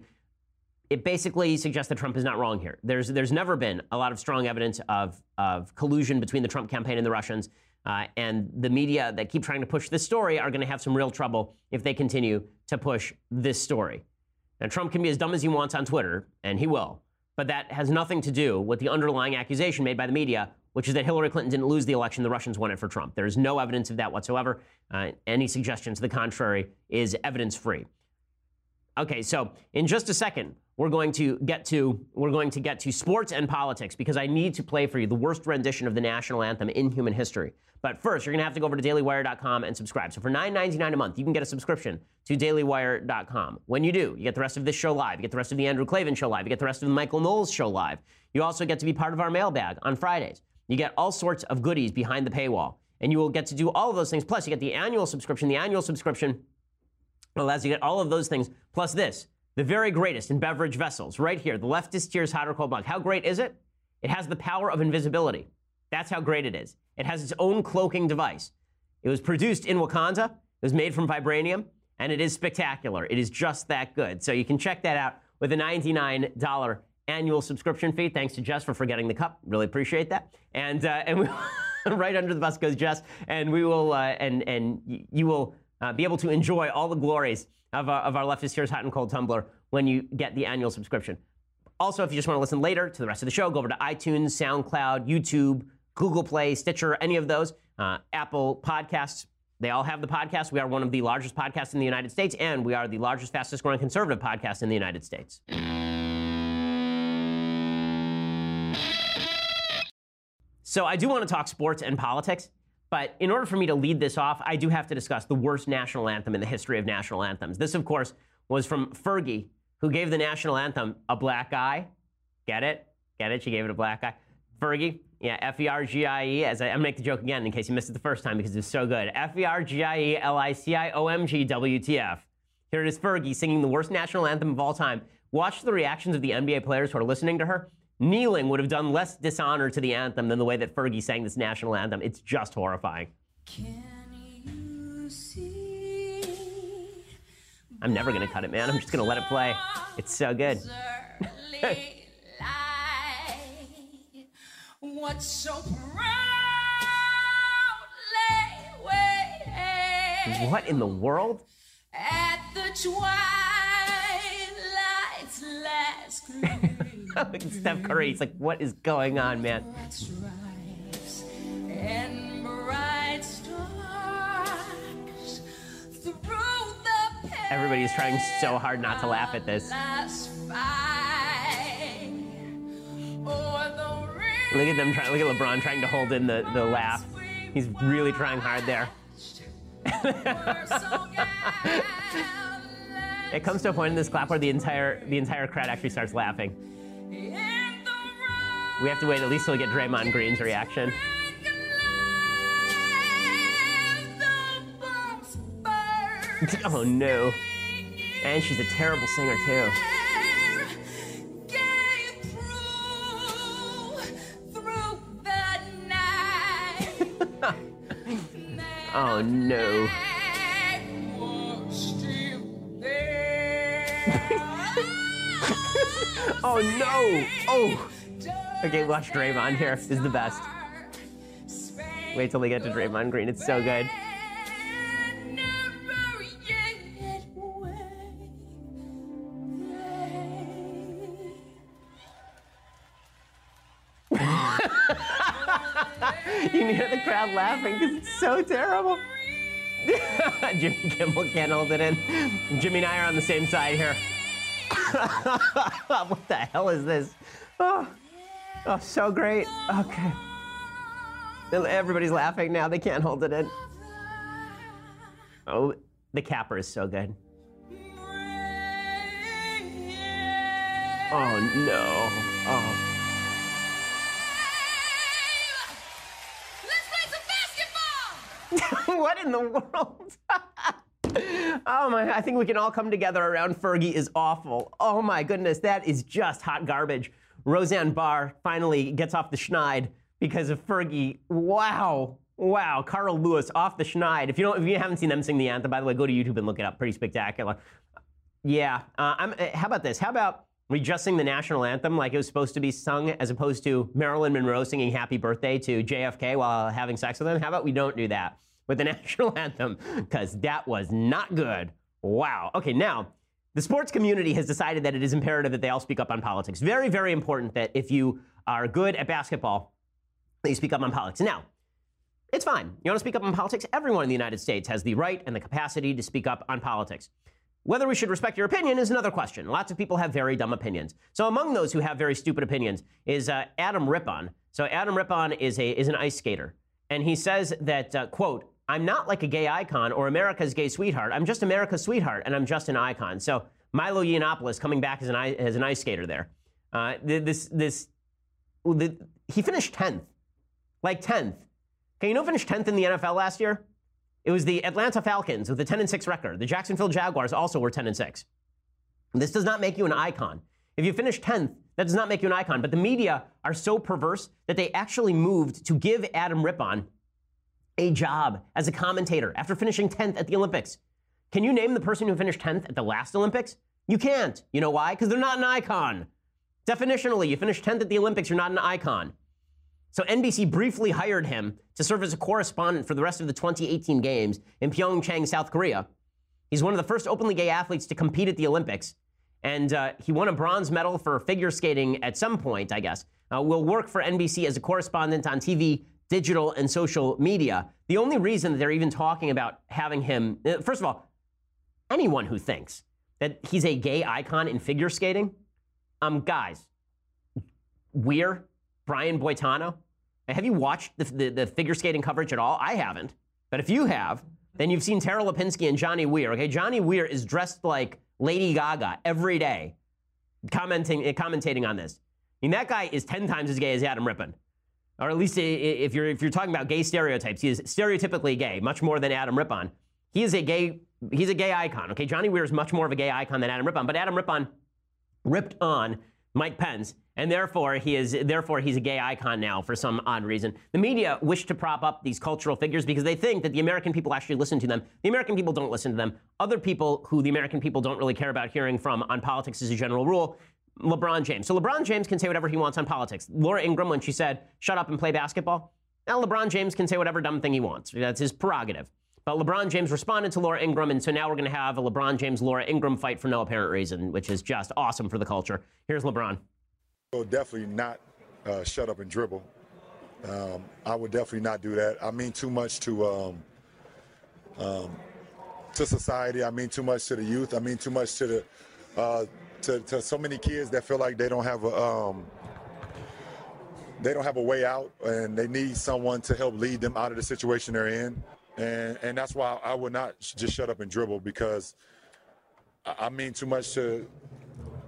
it basically suggests that Trump is not wrong here. There's there's never been a lot of strong evidence of of collusion between the Trump campaign and the Russians, uh, and the media that keep trying to push this story are going to have some real trouble if they continue to push this story. Now Trump can be as dumb as he wants on Twitter, and he will, but that has nothing to do with the underlying accusation made by the media, which is that Hillary Clinton didn't lose the election; the Russians won it for Trump. There is no evidence of that whatsoever. Uh, any suggestion to the contrary is evidence free. Okay, so in just a second, we're going to get to we're going to get to sports and politics because I need to play for you the worst rendition of the national anthem in human history. But first, you're going to have to go over to dailywire.com and subscribe. So for $9.99 a month, you can get a subscription to dailywire.com. When you do, you get the rest of this show live, you get the rest of the Andrew Klavan show live, you get the rest of the Michael Knowles show live. You also get to be part of our mailbag on Fridays. You get all sorts of goodies behind the paywall, and you will get to do all of those things. Plus, you get the annual subscription. The annual subscription allows you to get all of those things, plus this the very greatest in beverage vessels, right here, the leftist tears hot or cold mug. How great is it? It has the power of invisibility. That's how great it is. It has its own cloaking device. It was produced in Wakanda, it was made from vibranium, and it is spectacular. It is just that good. So you can check that out with a $99 annual subscription fee. Thanks to Jess for forgetting the cup. Really appreciate that. And, uh, and we, right under the bus goes Jess, and we will, uh, and, and you will uh, be able to enjoy all the glories of, uh, of our Leftist Tears Hot and Cold Tumbler when you get the annual subscription. Also, if you just want to listen later to the rest of the show, go over to iTunes, SoundCloud, YouTube, Google Play, Stitcher, any of those, uh, Apple Podcasts. They all have the podcast. We are one of the largest podcasts in the United States, and we are the largest, fastest growing conservative podcast in the United States. So, I do want to talk sports and politics. But in order for me to lead this off, I do have to discuss the worst national anthem in the history of national anthems. This, of course, was from Fergie, who gave the national anthem a black eye. Get it? Get it? She gave it a black eye. Fergie, yeah, F E R G I E. As I, I'm gonna make the joke again in case you missed it the first time because it's so good. F E R G I E L I C I O M G W T F. Here it is, Fergie singing the worst national anthem of all time. Watch the reactions of the NBA players who are listening to her kneeling would have done less dishonor to the anthem than the way that Fergie sang this national anthem. It's just horrifying. I'm never going to cut it, man. I'm just going to let it play. It's so good. what so What in the world? At the twilight's last Steph Curry. It's like, what is going on, man? Everybody's trying so hard not to laugh at this. Look at them trying. Look at LeBron trying to hold in the, the laugh. He's really trying hard there. it comes to a point in this clap where the entire the entire crowd actually starts laughing. We have to wait at least till we get Draymond Green's reaction. oh no. And she's a terrible singer too. oh no. Oh no! Oh! Okay, watch Draymond here. Is the best. Wait till they get to Draymond Green. It's so good. you can hear the crowd laughing because it's so terrible. Jimmy Kimmel can't hold it in. Jimmy and I are on the same side here. what the hell is this? Oh, oh, so great. Okay. Everybody's laughing now. They can't hold it in. Oh, the capper is so good. Oh no. Oh. what in the world? oh my, I think we can all come together around Fergie is awful. Oh my goodness, that is just hot garbage. Roseanne Barr finally gets off the schneid because of Fergie. Wow. Wow, Carl Lewis off the schneid. If you don't, if you haven't seen them sing the anthem, by the way, go to YouTube and look it up. Pretty spectacular. Yeah. Uh, how about this? How about we just sing the national anthem like it was supposed to be sung, as opposed to Marilyn Monroe singing "Happy Birthday" to JFK while having sex with him? How about we don't do that with the national anthem? Because that was not good. Wow. Okay, now the sports community has decided that it is imperative that they all speak up on politics. Very, very important that if you are good at basketball, that you speak up on politics. Now, it's fine. You want to speak up on politics? Everyone in the United States has the right and the capacity to speak up on politics. Whether we should respect your opinion is another question. Lots of people have very dumb opinions. So among those who have very stupid opinions is uh, Adam Rippon. So Adam Rippon is a is an ice skater, and he says that uh, quote I'm not like a gay icon or America's gay sweetheart. I'm just America's sweetheart, and I'm just an icon. So Milo Yiannopoulos coming back as an, as an ice skater there. Uh, this, this, the, he finished 10th, like 10th. Okay, you know finished 10th in the NFL last year? It was the Atlanta Falcons with a 10 and 6 record. The Jacksonville Jaguars also were 10 and 6. This does not make you an icon. If you finish 10th, that does not make you an icon. But the media are so perverse that they actually moved to give Adam Rippon a job as a commentator after finishing 10th at the Olympics. Can you name the person who finished 10th at the last Olympics? You can't. You know why? Because they're not an icon. Definitionally, you finish 10th at the Olympics, you're not an icon. So NBC briefly hired him to serve as a correspondent for the rest of the 2018 games in Pyeongchang, South Korea. He's one of the first openly gay athletes to compete at the Olympics. And uh, he won a bronze medal for figure skating at some point, I guess. Uh, will work for NBC as a correspondent on TV digital and social media. The only reason that they're even talking about having him, uh, first of all, anyone who thinks that he's a gay icon in figure skating, um, guys, Weir, Brian Boitano, have you watched the, the, the, figure skating coverage at all? I haven't. But if you have, then you've seen Tara Lipinski and Johnny Weir. Okay, Johnny Weir is dressed like Lady Gaga every day, commenting, commentating on this. I mean, that guy is 10 times as gay as Adam Rippon or at least if you're if you're talking about gay stereotypes, he is stereotypically gay, much more than Adam Rippon. He is a gay he's a gay icon. Okay, Johnny Weir is much more of a gay icon than Adam Rippon, but Adam Rippon ripped on Mike Pence, and therefore he is therefore he's a gay icon now for some odd reason. The media wish to prop up these cultural figures because they think that the American people actually listen to them. The American people don't listen to them. Other people who the American people don't really care about hearing from on politics as a general rule LeBron James. So LeBron James can say whatever he wants on politics. Laura Ingraham, when she said, shut up and play basketball, now LeBron James can say whatever dumb thing he wants. That's his prerogative. But LeBron James responded to Laura Ingraham, and so now we're going to have a LeBron James Laura Ingraham fight for no apparent reason, which is just awesome for the culture. Here's LeBron. Well, definitely not uh, shut up and dribble. Um, I would definitely not do that. I mean too much to um, um, to society. I mean too much to the youth. I mean too much to the uh, to, to so many kids that feel like they don't have a um, they don't have a way out and they need someone to help lead them out of the situation they're in. And and that's why I would not just shut up and dribble because I mean too much to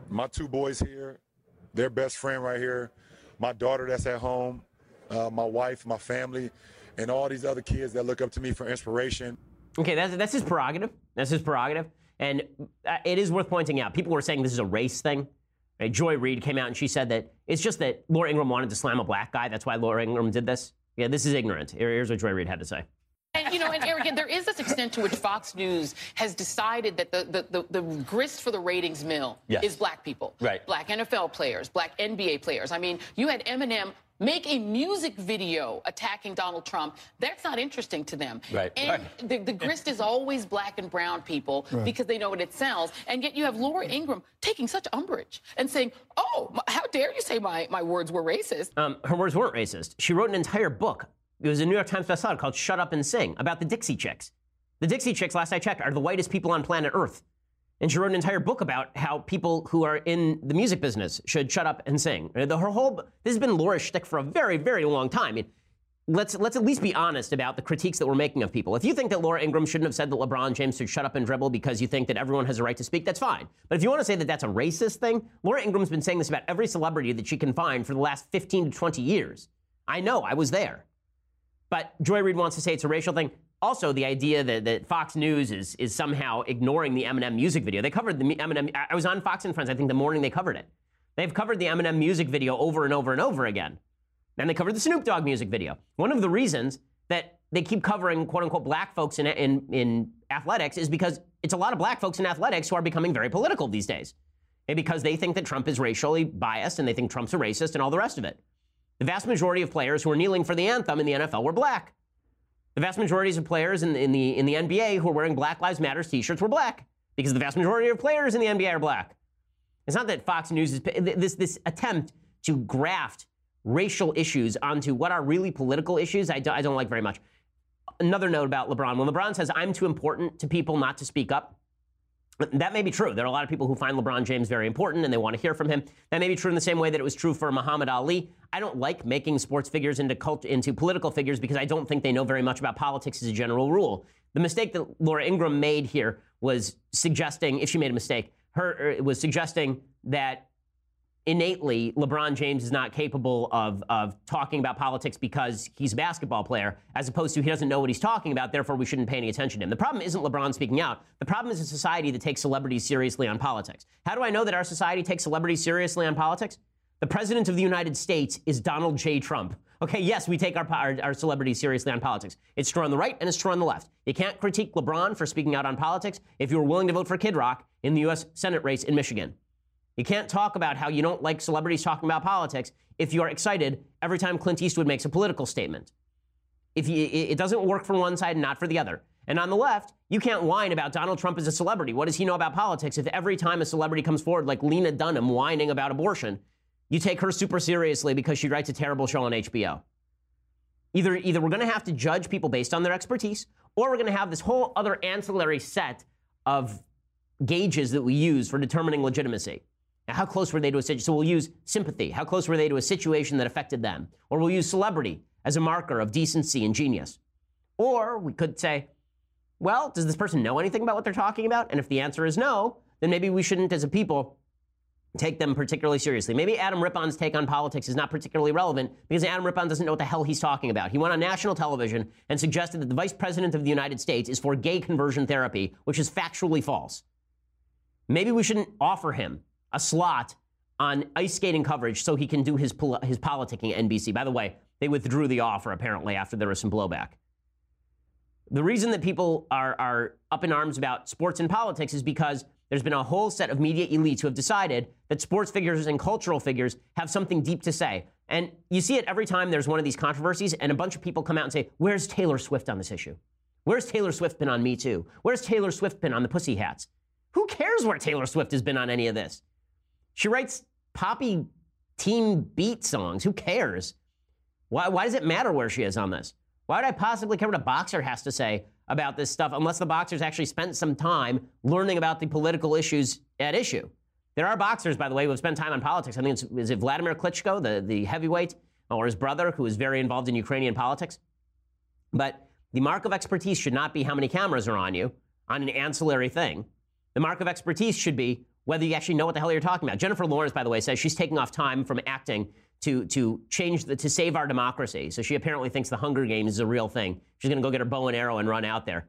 my two boys here, their best friend right here, my daughter that's at home, uh, my wife, my family, and all these other kids that look up to me for inspiration. Okay, that's, that's his prerogative. That's his prerogative. And uh, it is worth pointing out, people were saying this is a race thing. Joy Reid came out and she said that it's just that Laura Ingraham wanted to slam a black guy. That's why Laura Ingraham did this. Yeah, this is ignorant. Here's what Joy Reid had to say. And you know, and Eric, there is this extent to which Fox News has decided that the the, the, the grist for the ratings mill yes. is black people, right? Black NFL players, black NBA players. I mean, you had Eminem make a music video attacking Donald Trump. That's not interesting to them. Right. And right. The, the grist is always black and brown people right. because they know what it sells. And yet you have Laura Ingraham taking such umbrage and saying, "Oh, how dare you say my my words were racist?" Um, her words weren't racist. She wrote an entire book it was a New York Times bestseller called Shut Up and Sing about the Dixie Chicks. The Dixie Chicks, last I checked, are the whitest people on planet Earth. And she wrote an entire book about how people who are in the music business should shut up and sing. Uh, the, her whole this has been Laura's shtick for a very, very long time. I mean, let's let's at least be honest about the critiques that we're making of people. If you think that Laura Ingraham shouldn't have said that LeBron James should shut up and dribble because you think that everyone has a right to speak, that's fine. But if you want to say that that's a racist thing, Laura Ingraham's been saying this about every celebrity that she can find for the last 15 to 20 years. I know, I was there. But Joy Reid wants to say it's a racial thing. Also, the idea that, that Fox News is, is somehow ignoring the Eminem music video. They covered the Eminem. I was on Fox and Friends, I think, the morning they covered it. They've covered the Eminem music video over and over and over again. And they covered the Snoop Dogg music video. One of the reasons that they keep covering quote unquote black folks in, in, in athletics is because it's a lot of black folks in athletics who are becoming very political these days. And because they think that Trump is racially biased and they think Trump's a racist and all the rest of it. The vast majority of players who are kneeling for the anthem in the NFL were black. The vast majority of players in, in, the, in the NBA who are wearing Black Lives Matter t-shirts were black because the vast majority of players in the NBA are black. It's not that Fox News is this, this attempt to graft racial issues onto what are really political issues, I, do, I don't like very much. Another note about LeBron. When LeBron says, I'm too important to people not to speak up, that may be true. There are a lot of people who find LeBron James very important and they want to hear from him. That may be true in the same way that it was true for Muhammad Ali. I don't like making sports figures into cult- into political figures because I don't think they know very much about politics as a general rule. The mistake that Laura Ingraham made here was suggesting, if she made a mistake, her er, was suggesting that innately LeBron James is not capable of, of talking about politics because he's a basketball player, as opposed to he doesn't know what he's talking about, therefore we shouldn't pay any attention to him. The problem isn't LeBron speaking out. The problem is a society that takes celebrities seriously on politics. How do I know that our society takes celebrities seriously on politics? The president of the United States is Donald J. Trump. Okay, yes, we take our, our, our, celebrities seriously on politics. It's true on the right and it's true on the left. You can't critique LeBron for speaking out on politics if you were willing to vote for Kid Rock in the U.S. Senate race in Michigan. You can't talk about how you don't like celebrities talking about politics if you're excited every time Clint Eastwood makes a political statement. If you, it doesn't work for one side and not for the other. And on the left, you can't whine about Donald Trump as a celebrity. What does he know about politics if every time a celebrity comes forward, like Lena Dunham whining about abortion, you take her super seriously because she writes a terrible show on HBO? Either, either we're going to have to judge people based on their expertise, or we're going to have this whole other ancillary set of gauges that we use for determining legitimacy. Now, how close were they to a situation? So we'll use sympathy. How close were they to a situation that affected them? Or we'll use celebrity as a marker of decency and genius. Or we could say, well, does this person know anything about what they're talking about? And if the answer is no, then maybe we shouldn't, as a people, take them particularly seriously. Maybe Adam Rippon's take on politics is not particularly relevant because Adam Rippon doesn't know what the hell he's talking about. He went on national television and suggested that the vice president of the United States is for gay conversion therapy, which is factually false. Maybe we shouldn't offer him a slot on ice skating coverage so he can do his, pol- his politicking at NBC. By the way, they withdrew the offer apparently after there was some blowback. The reason that people are, are up in arms about sports and politics is because there's been a whole set of media elites who have decided that sports figures and cultural figures have something deep to say. And you see it every time there's one of these controversies, and a bunch of people come out and say, Where's Taylor Swift on this issue? Where's Taylor Swift been on Me Too? Where's Taylor Swift been on the Pussy Hats? Who cares where Taylor Swift has been on any of this? She writes poppy teen beat songs. Who cares? Why, why does it matter where she is on this? Why would I possibly care what a boxer has to say about this stuff unless the boxers actually spent some time learning about the political issues at issue. There are boxers, by the way, who have spent time on politics. I think it's is it Vladimir Klitschko, the, the heavyweight, or his brother, who is very involved in Ukrainian politics. But the mark of expertise should not be how many cameras are on you on an ancillary thing. The mark of expertise should be whether you actually know what the hell you're talking about. Jennifer Lawrence, by the way, says she's taking off time from acting to to change the to save our democracy. So she apparently thinks the Hunger Games is a real thing. She's going to go get her bow and arrow and run out there.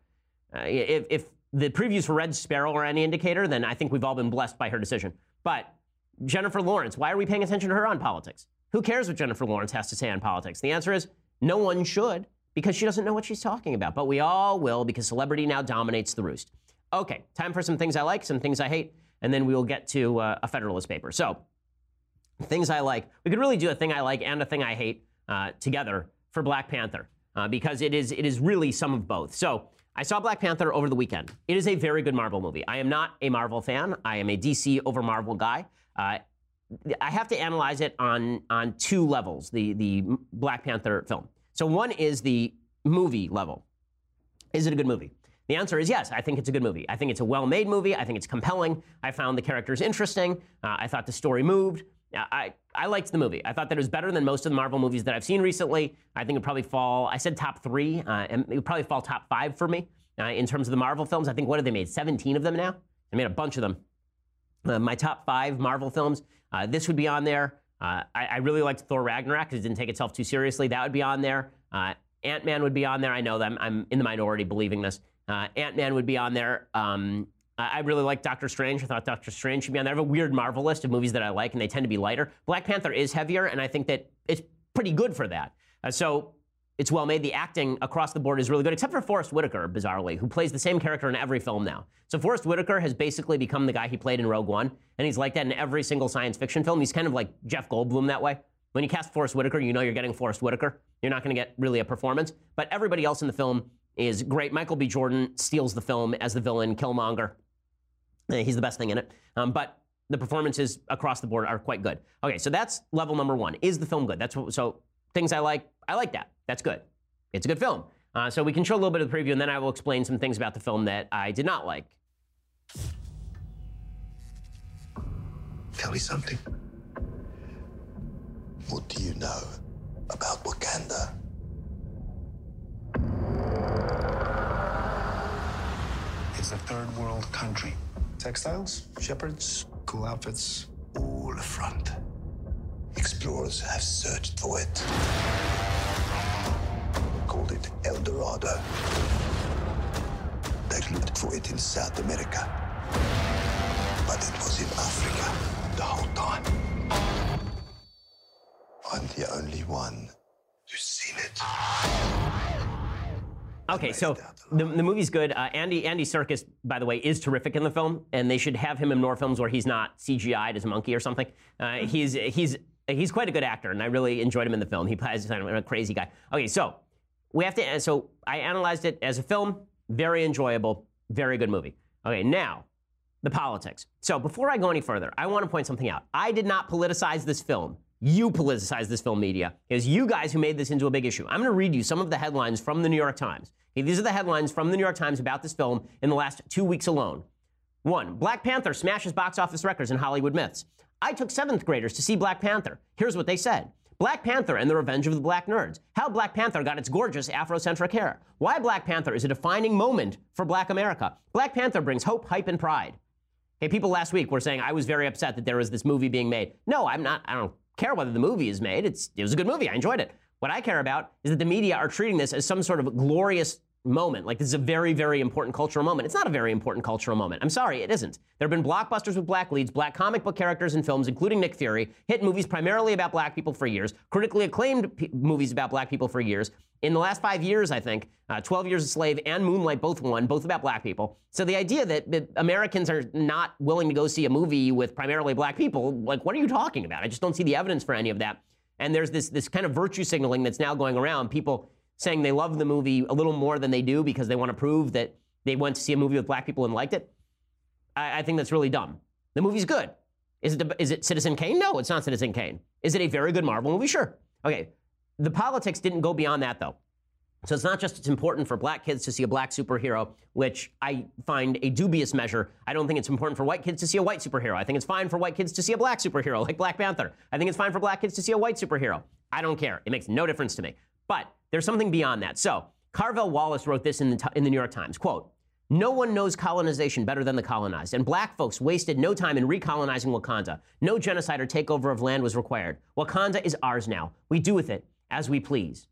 Uh, if, if the previews for Red Sparrow are any indicator, then I think we've all been blessed by her decision. But Jennifer Lawrence, why are we paying attention to her on politics? Who cares what Jennifer Lawrence has to say on politics? The answer is no one should because she doesn't know what she's talking about. But we all will because celebrity now dominates the roost. Okay, time for some things I like, some things I hate, and then we will get to uh, a Federalist paper. So, things I like. We could really do a thing I like and a thing I hate uh, together for Black Panther uh, because it is it is really some of both. So. I saw Black Panther over the weekend. It is a very good Marvel movie. I am not a Marvel fan. I am a DC over Marvel guy. Uh, I have to analyze it on on two levels. The the Black Panther film. So one is the movie level. Is it a good movie? The answer is yes. I think it's a good movie. I think it's a well made movie. I think it's compelling. I found the characters interesting. Uh, I thought the story moved. Uh, I, I liked the movie. I thought that it was better than most of the Marvel movies that I've seen recently. I think it would probably fall, I said top three, uh, and it would probably fall top five for me uh, in terms of the Marvel films. I think, what have they made? 17 of them now? They made a bunch of them. Uh, my top five Marvel films, uh, this would be on there. I, I, really liked Thor Ragnarok because it didn't take itself too seriously. That would be on there. Ant Man would be on there. I know that I'm, I'm in the minority believing this. Uh, Ant Man would be on there. Um, I really like Doctor Strange. I thought Doctor Strange should be on there. I have a weird Marvel list of movies that I like, and they tend to be lighter. Black Panther is heavier, and I think that it's pretty good for that. Uh, so it's well made. The acting across the board is really good, except for Forest Whitaker, bizarrely, who plays the same character in every film now. So Forest Whitaker has basically become the guy he played in Rogue One, and he's like that in every single science fiction film. He's kind of like Jeff Goldblum that way. When you cast Forest Whitaker, you know you're getting Forest Whitaker. You're not going to get really a performance. But everybody else in the film is great. Michael B. Jordan steals the film as the villain, Killmonger. Uh, he's the best thing in it. Um, but the performances across the board are quite good. Okay, so that's level number one. Is the film good? That's what, so things I like. I like that. That's good. It's a good film. Uh, so we can show a little bit of the preview, and then I will explain some things about the film that I did not like. Tell me something. What do you know about Wakanda? A third world country. Textiles, shepherds, cool outfits, all front. Explorers have searched for it. Called it El Dorado. They looked for it in South America. But it was in Africa the whole time. I'm the only one Okay, so the, the movie's good. Uh, Andy Andy Serkis, by the way, is terrific in the film, and they should have him in more films where he's not CGI'd as a monkey or something. Uh, he's he's he's quite a good actor, and I really enjoyed him in the film. He plays a crazy guy. Okay, so we have to. So I analyzed it as a film, very enjoyable, very good movie. Okay, now the politics. So before I go any further, I want to point something out. I did not politicize this film. You politicized this film media. It was you guys who made this into a big issue. I'm going to read you some of the headlines from the New York Times. Okay, these are the headlines from the New York Times about this film in the last two weeks alone. One, Black Panther smashes box office records in Hollywood myths. I took seventh graders to see Black Panther. Here's what they said. Black Panther and the Revenge of the Black Nerds. How Black Panther got its gorgeous Afrocentric hair. Why Black Panther is a defining moment for Black America. Black Panther brings hope, hype, and pride. Hey, people last week were saying I was very upset that there was this movie being made. No, I'm not. I don't care whether the movie is made. It's, it was a good movie. I enjoyed it. What I care about is that the media are treating this as some sort of glorious moment. Like this is a very, very important cultural moment. It's not a very important cultural moment. I'm sorry, it isn't. There have been blockbusters with black leads, black comic book characters in films, including Nick Fury, hit movies primarily about black people for years, critically acclaimed p- movies about black people for years. In the last five years, I think, uh, 12 Years a Slave and Moonlight both won, both about black people. So the idea that, that Americans are not willing to go see a movie with primarily black people, like, what are you talking about? I just don't see the evidence for any of that. And there's this, this kind of virtue signaling that's now going around. People saying they love the movie a little more than they do because they want to prove that they went to see a movie with black people and liked it. I, I think that's really dumb. The movie's good. Is it, is it Citizen Kane? No, it's not Citizen Kane. Is it a very good Marvel movie? Sure. Okay. The politics didn't go beyond that, though. So it's not just it's important for black kids to see a black superhero, which I find a dubious measure. I don't think it's important for white kids to see a white superhero. I think it's fine for white kids to see a black superhero, like Black Panther. I think it's fine for black kids to see a white superhero. I don't care. It makes no difference to me. But there's something beyond that. So Carvell Wallace wrote this in the, in the New York Times. Quote, no one knows colonization better than the colonized, and black folks wasted no time in recolonizing Wakanda. No genocide or takeover of land was required. Wakanda is ours now. We do with it as we please.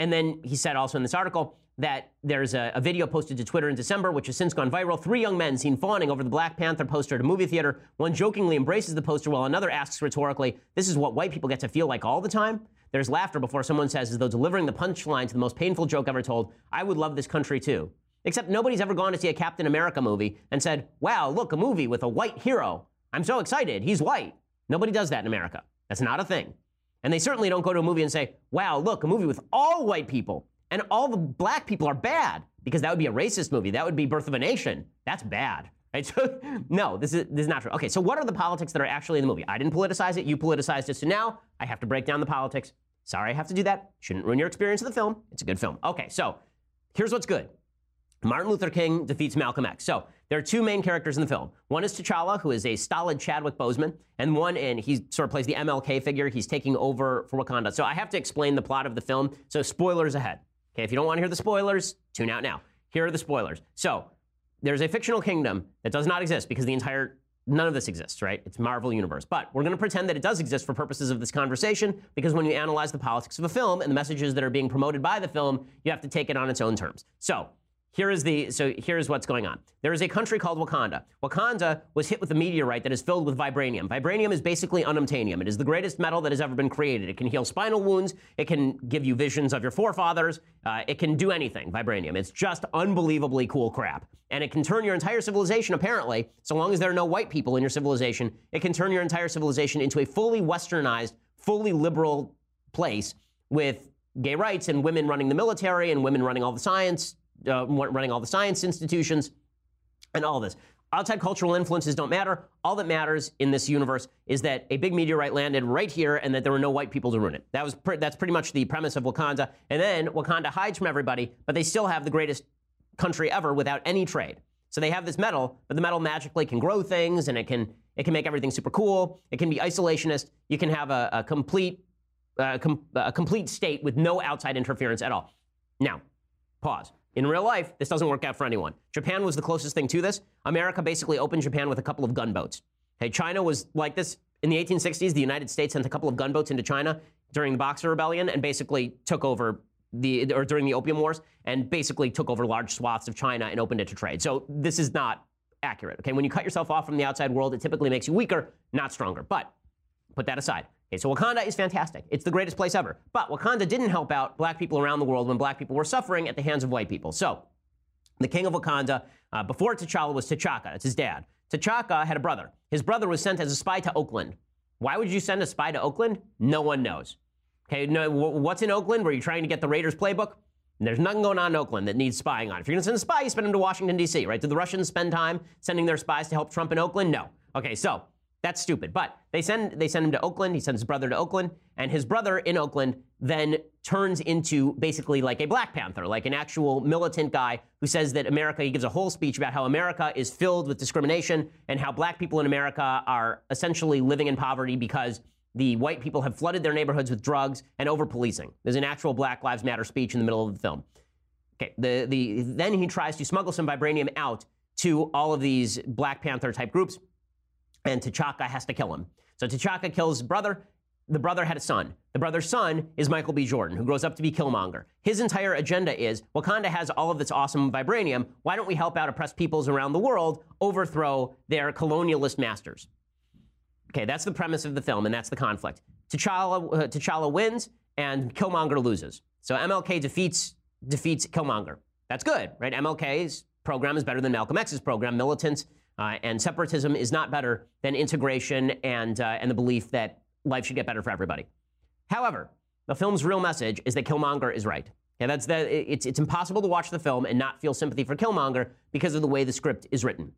And then he said also in this article that there's a, a, video posted to Twitter in December, which has since gone viral. Three young men seen fawning over the Black Panther poster at a movie theater. One jokingly embraces the poster while another asks rhetorically, This is what white people get to feel like all the time? There's laughter before someone says, as though delivering the punchline to the most painful joke ever told, I would love this country too. Except nobody's ever gone to see a Captain America movie and said, Wow, look, a movie with a white hero. I'm so excited. He's white. Nobody does that in America. That's not a thing. And they certainly don't go to a movie and say, wow, look, a movie with all white people and all the black people are bad because that would be a racist movie. That would be Birth of a Nation. That's bad. Right? So, no, this is, this is not true. Okay, so what are the politics that are actually in the movie? I didn't politicize it. You politicized it. So now I have to break down the politics. Sorry, I have to do that. Shouldn't ruin your experience of the film. It's a good film. Okay, so here's what's good. Martin Luther King defeats Malcolm X. So there are two main characters in the film. One is T'Challa, who is a stolid Chadwick Boseman, and one, and he sort of plays the MLK figure. He's taking over for Wakanda. So I have to explain the plot of the film. So spoilers ahead. Okay, if you don't want to hear the spoilers, tune out now. Here are the spoilers. So there's a fictional kingdom that does not exist because the entire none of this exists, right? It's Marvel Universe. But we're going to pretend that it does exist for purposes of this conversation because when you analyze the politics of a film and the messages that are being promoted by the film, you have to take it on its own terms. So here is the so here's what's going on. There is a country called Wakanda. Wakanda was hit with a meteorite that is filled with vibranium. Vibranium is basically unobtainium. It is the greatest metal that has ever been created. It can heal spinal wounds. It can give you visions of your forefathers. Uh, it can do anything. Vibranium. It's just unbelievably cool crap, and it can turn your entire civilization. Apparently, so long as there are no white people in your civilization, it can turn your entire civilization into a fully westernized, fully liberal place with gay rights and women running the military and women running all the science uh, running all the science institutions and all this. Outside cultural influences don't matter. All that matters in this universe is that a big meteorite landed right here and that there were no white people to ruin it. That was pre- that's pretty much the premise of Wakanda. And then Wakanda hides from everybody, but they still have the greatest country ever without any trade. So they have this metal, but the metal magically can grow things and it can it can make everything super cool. It can be isolationist. You can have a, a complete uh, com- a complete state with no outside interference at all. Now, pause. In real life, this doesn't work out for anyone. Japan was the closest thing to this. America basically opened Japan with a couple of gunboats. Hey, China was like this in the 1860s. The United States sent a couple of gunboats into China during the Boxer Rebellion and basically took over the or during the Opium Wars and basically took over large swaths of China and opened it to trade. So this is not accurate. Okay, when you cut yourself off from the outside world, it typically makes you weaker, not stronger. But put that aside. Okay, so Wakanda is fantastic. It's the greatest place ever. But Wakanda didn't help out black people around the world when black people were suffering at the hands of white people. So, the king of Wakanda, uh, before T'Challa, was T'Chaka. That's his dad. T'Chaka had a brother. His brother was sent as a spy to Oakland. Why would you send a spy to Oakland? No one knows. Okay, no, what's in Oakland? Were you trying to get the Raiders playbook? There's nothing going on in Oakland that needs spying on. If you're going to send a spy, you send him to Washington, D.C., right? Did the Russians spend time sending their spies to help Trump in Oakland? No. Okay, so that's stupid. But they send they send him to Oakland. He sends his brother to Oakland, and his brother in Oakland then turns into basically like a Black Panther, like an actual militant guy who says that America. He gives a whole speech about how America is filled with discrimination and how black people in America are essentially living in poverty because the white people have flooded their neighborhoods with drugs and over policing. There's an actual Black Lives Matter speech in the middle of the film. Okay, the, the, then he tries to smuggle some vibranium out to all of these Black Panther type groups and T'Chaka has to kill him. So T'Chaka kills his brother. The brother had a son. The brother's son is Michael B. Jordan, who grows up to be Killmonger. His entire agenda is Wakanda has all of this awesome vibranium. Why don't we help out oppressed peoples around the world overthrow their colonialist masters? Okay, that's the premise of the film, and that's the conflict. T'Challa, uh, T'Challa wins, and Killmonger loses. So MLK defeats defeats Killmonger. That's good, right? MLK's program is better than Malcolm X's program. Militants uh, and separatism is not better than integration and, uh, and the belief that life should get better for everybody. However, the film's real message is that Killmonger is right. And that's the, it's, it's impossible to watch the film and not feel sympathy for Killmonger because of the way the script is written.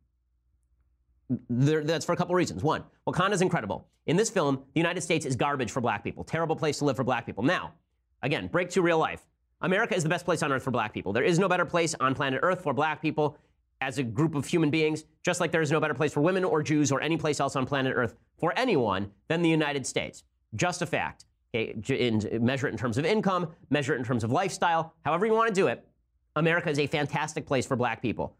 There, that's for a couple reasons. One, Wakanda's incredible. In this film, the United States is garbage for black people, terrible place to live for black people. Now, again, break to real life. America is the best place on earth for black people. There is no better place on planet Earth for black people as a group of human beings, just like there is no better place for women or Jews or any place else on planet Earth for anyone than the United States. Just a fact. Okay, in, measure it in terms of income, measure it in terms of lifestyle, however you want to do it. America is a fantastic place for black people.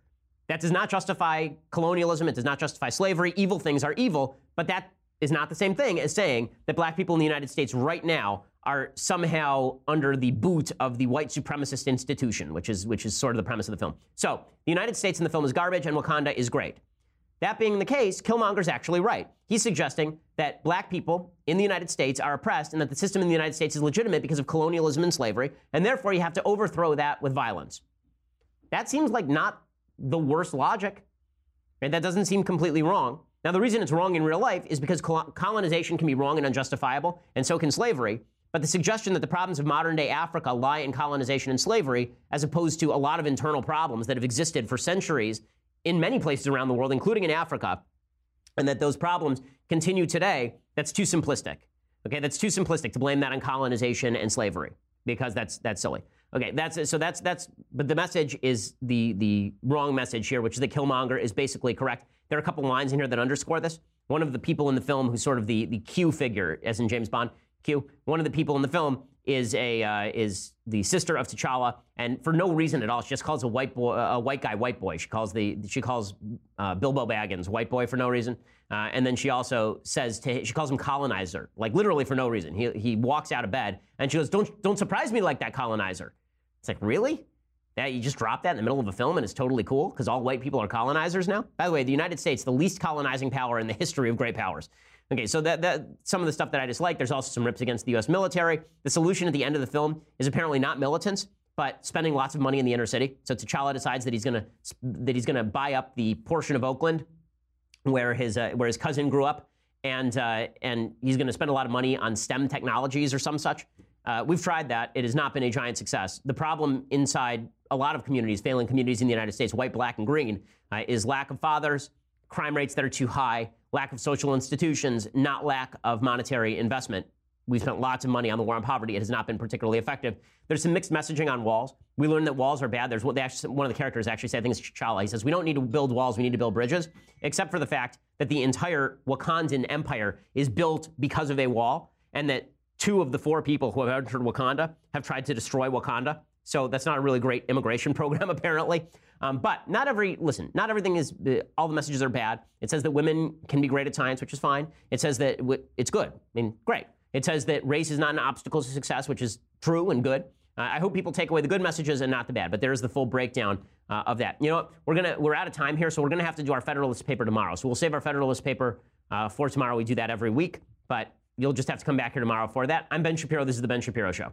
That does not justify colonialism. It does not justify slavery. Evil things are evil, but that is not the same thing as saying that black people in the United States right now are somehow under the boot of the white supremacist institution, which is which is sort of the premise of the film. So the United States in the film is garbage, and Wakanda is great. That being the case, Killmonger's actually right. He's suggesting that black people in the United States are oppressed and that the system in the United States is legitimate because of colonialism and slavery, and therefore you have to overthrow that with violence. That seems like not the worst logic. Right? That doesn't seem completely wrong. Now, the reason it's wrong in real life is because colonization can be wrong and unjustifiable, and so can slavery. But the suggestion that the problems of modern day Africa lie in colonization and slavery, as opposed to a lot of internal problems that have existed for centuries in many places around the world, including in Africa, and that those problems continue today, that's too simplistic. Okay, that's too simplistic to blame that on colonization and slavery because that's that's silly. Okay, that's so that's that's but the message is the the wrong message here, which is that Killmonger is basically correct. There are a couple lines in here that underscore this. One of the people in the film who's sort of the the Q figure, as in James Bond, Q. One of the people in the film is a uh, is the sister of T'Challa, and for no reason at all, she just calls a white boy a white guy white boy. She calls the she calls uh, Bilbo Baggins white boy for no reason, uh, and then she also says to she calls him colonizer, like literally for no reason. He he walks out of bed and she goes, "Don't don't surprise me like that, colonizer." It's like really. That you just drop that in the middle of a film and it's totally cool because all white people are colonizers now. By the way, the United States, the least colonizing power in the history of great powers. Okay, so that, that some of the stuff that I dislike, there's also some rips against the U.S. military. The solution at the end of the film is apparently not militants, but spending lots of money in the inner city. So T'Challa decides that he's gonna that he's gonna buy up the portion of Oakland where his uh, where his cousin grew up, and uh, and he's gonna spend a lot of money on STEM technologies or some such. Uh, we've tried that. It has not been a giant success. The problem inside a lot of communities, failing communities in the United States, white, black, and green, uh, is lack of fathers, crime rates that are too high, lack of social institutions, not lack of monetary investment. We've spent lots of money on the war on poverty. It has not been particularly effective. There's some mixed messaging on walls. We learned that walls are bad. There's what actually, one of the characters actually said, I think it's T'Challa. He says, We don't need to build walls, we need to build bridges, except for the fact that the entire Wakandan empire is built because of a wall, and that two of the four people who have entered Wakanda have tried to destroy Wakanda. So that's not a really great immigration program, apparently. Um, but not every, listen, not everything is, uh, all the messages are bad. It says that women can be great at science, which is fine. It says that it's good. I mean, great. It says that race is not an obstacle to success, which is true and good. Uh, I hope people take away the good messages and not the bad, but there's the full breakdown uh, of that. You know what? We're gonna we're out of time here, so we're gonna have to do our Federalist paper tomorrow. So we'll save our Federalist paper uh, for tomorrow. We do that every week, but you'll just have to come back here tomorrow for that. I'm Ben Shapiro. This is the Ben Shapiro Show.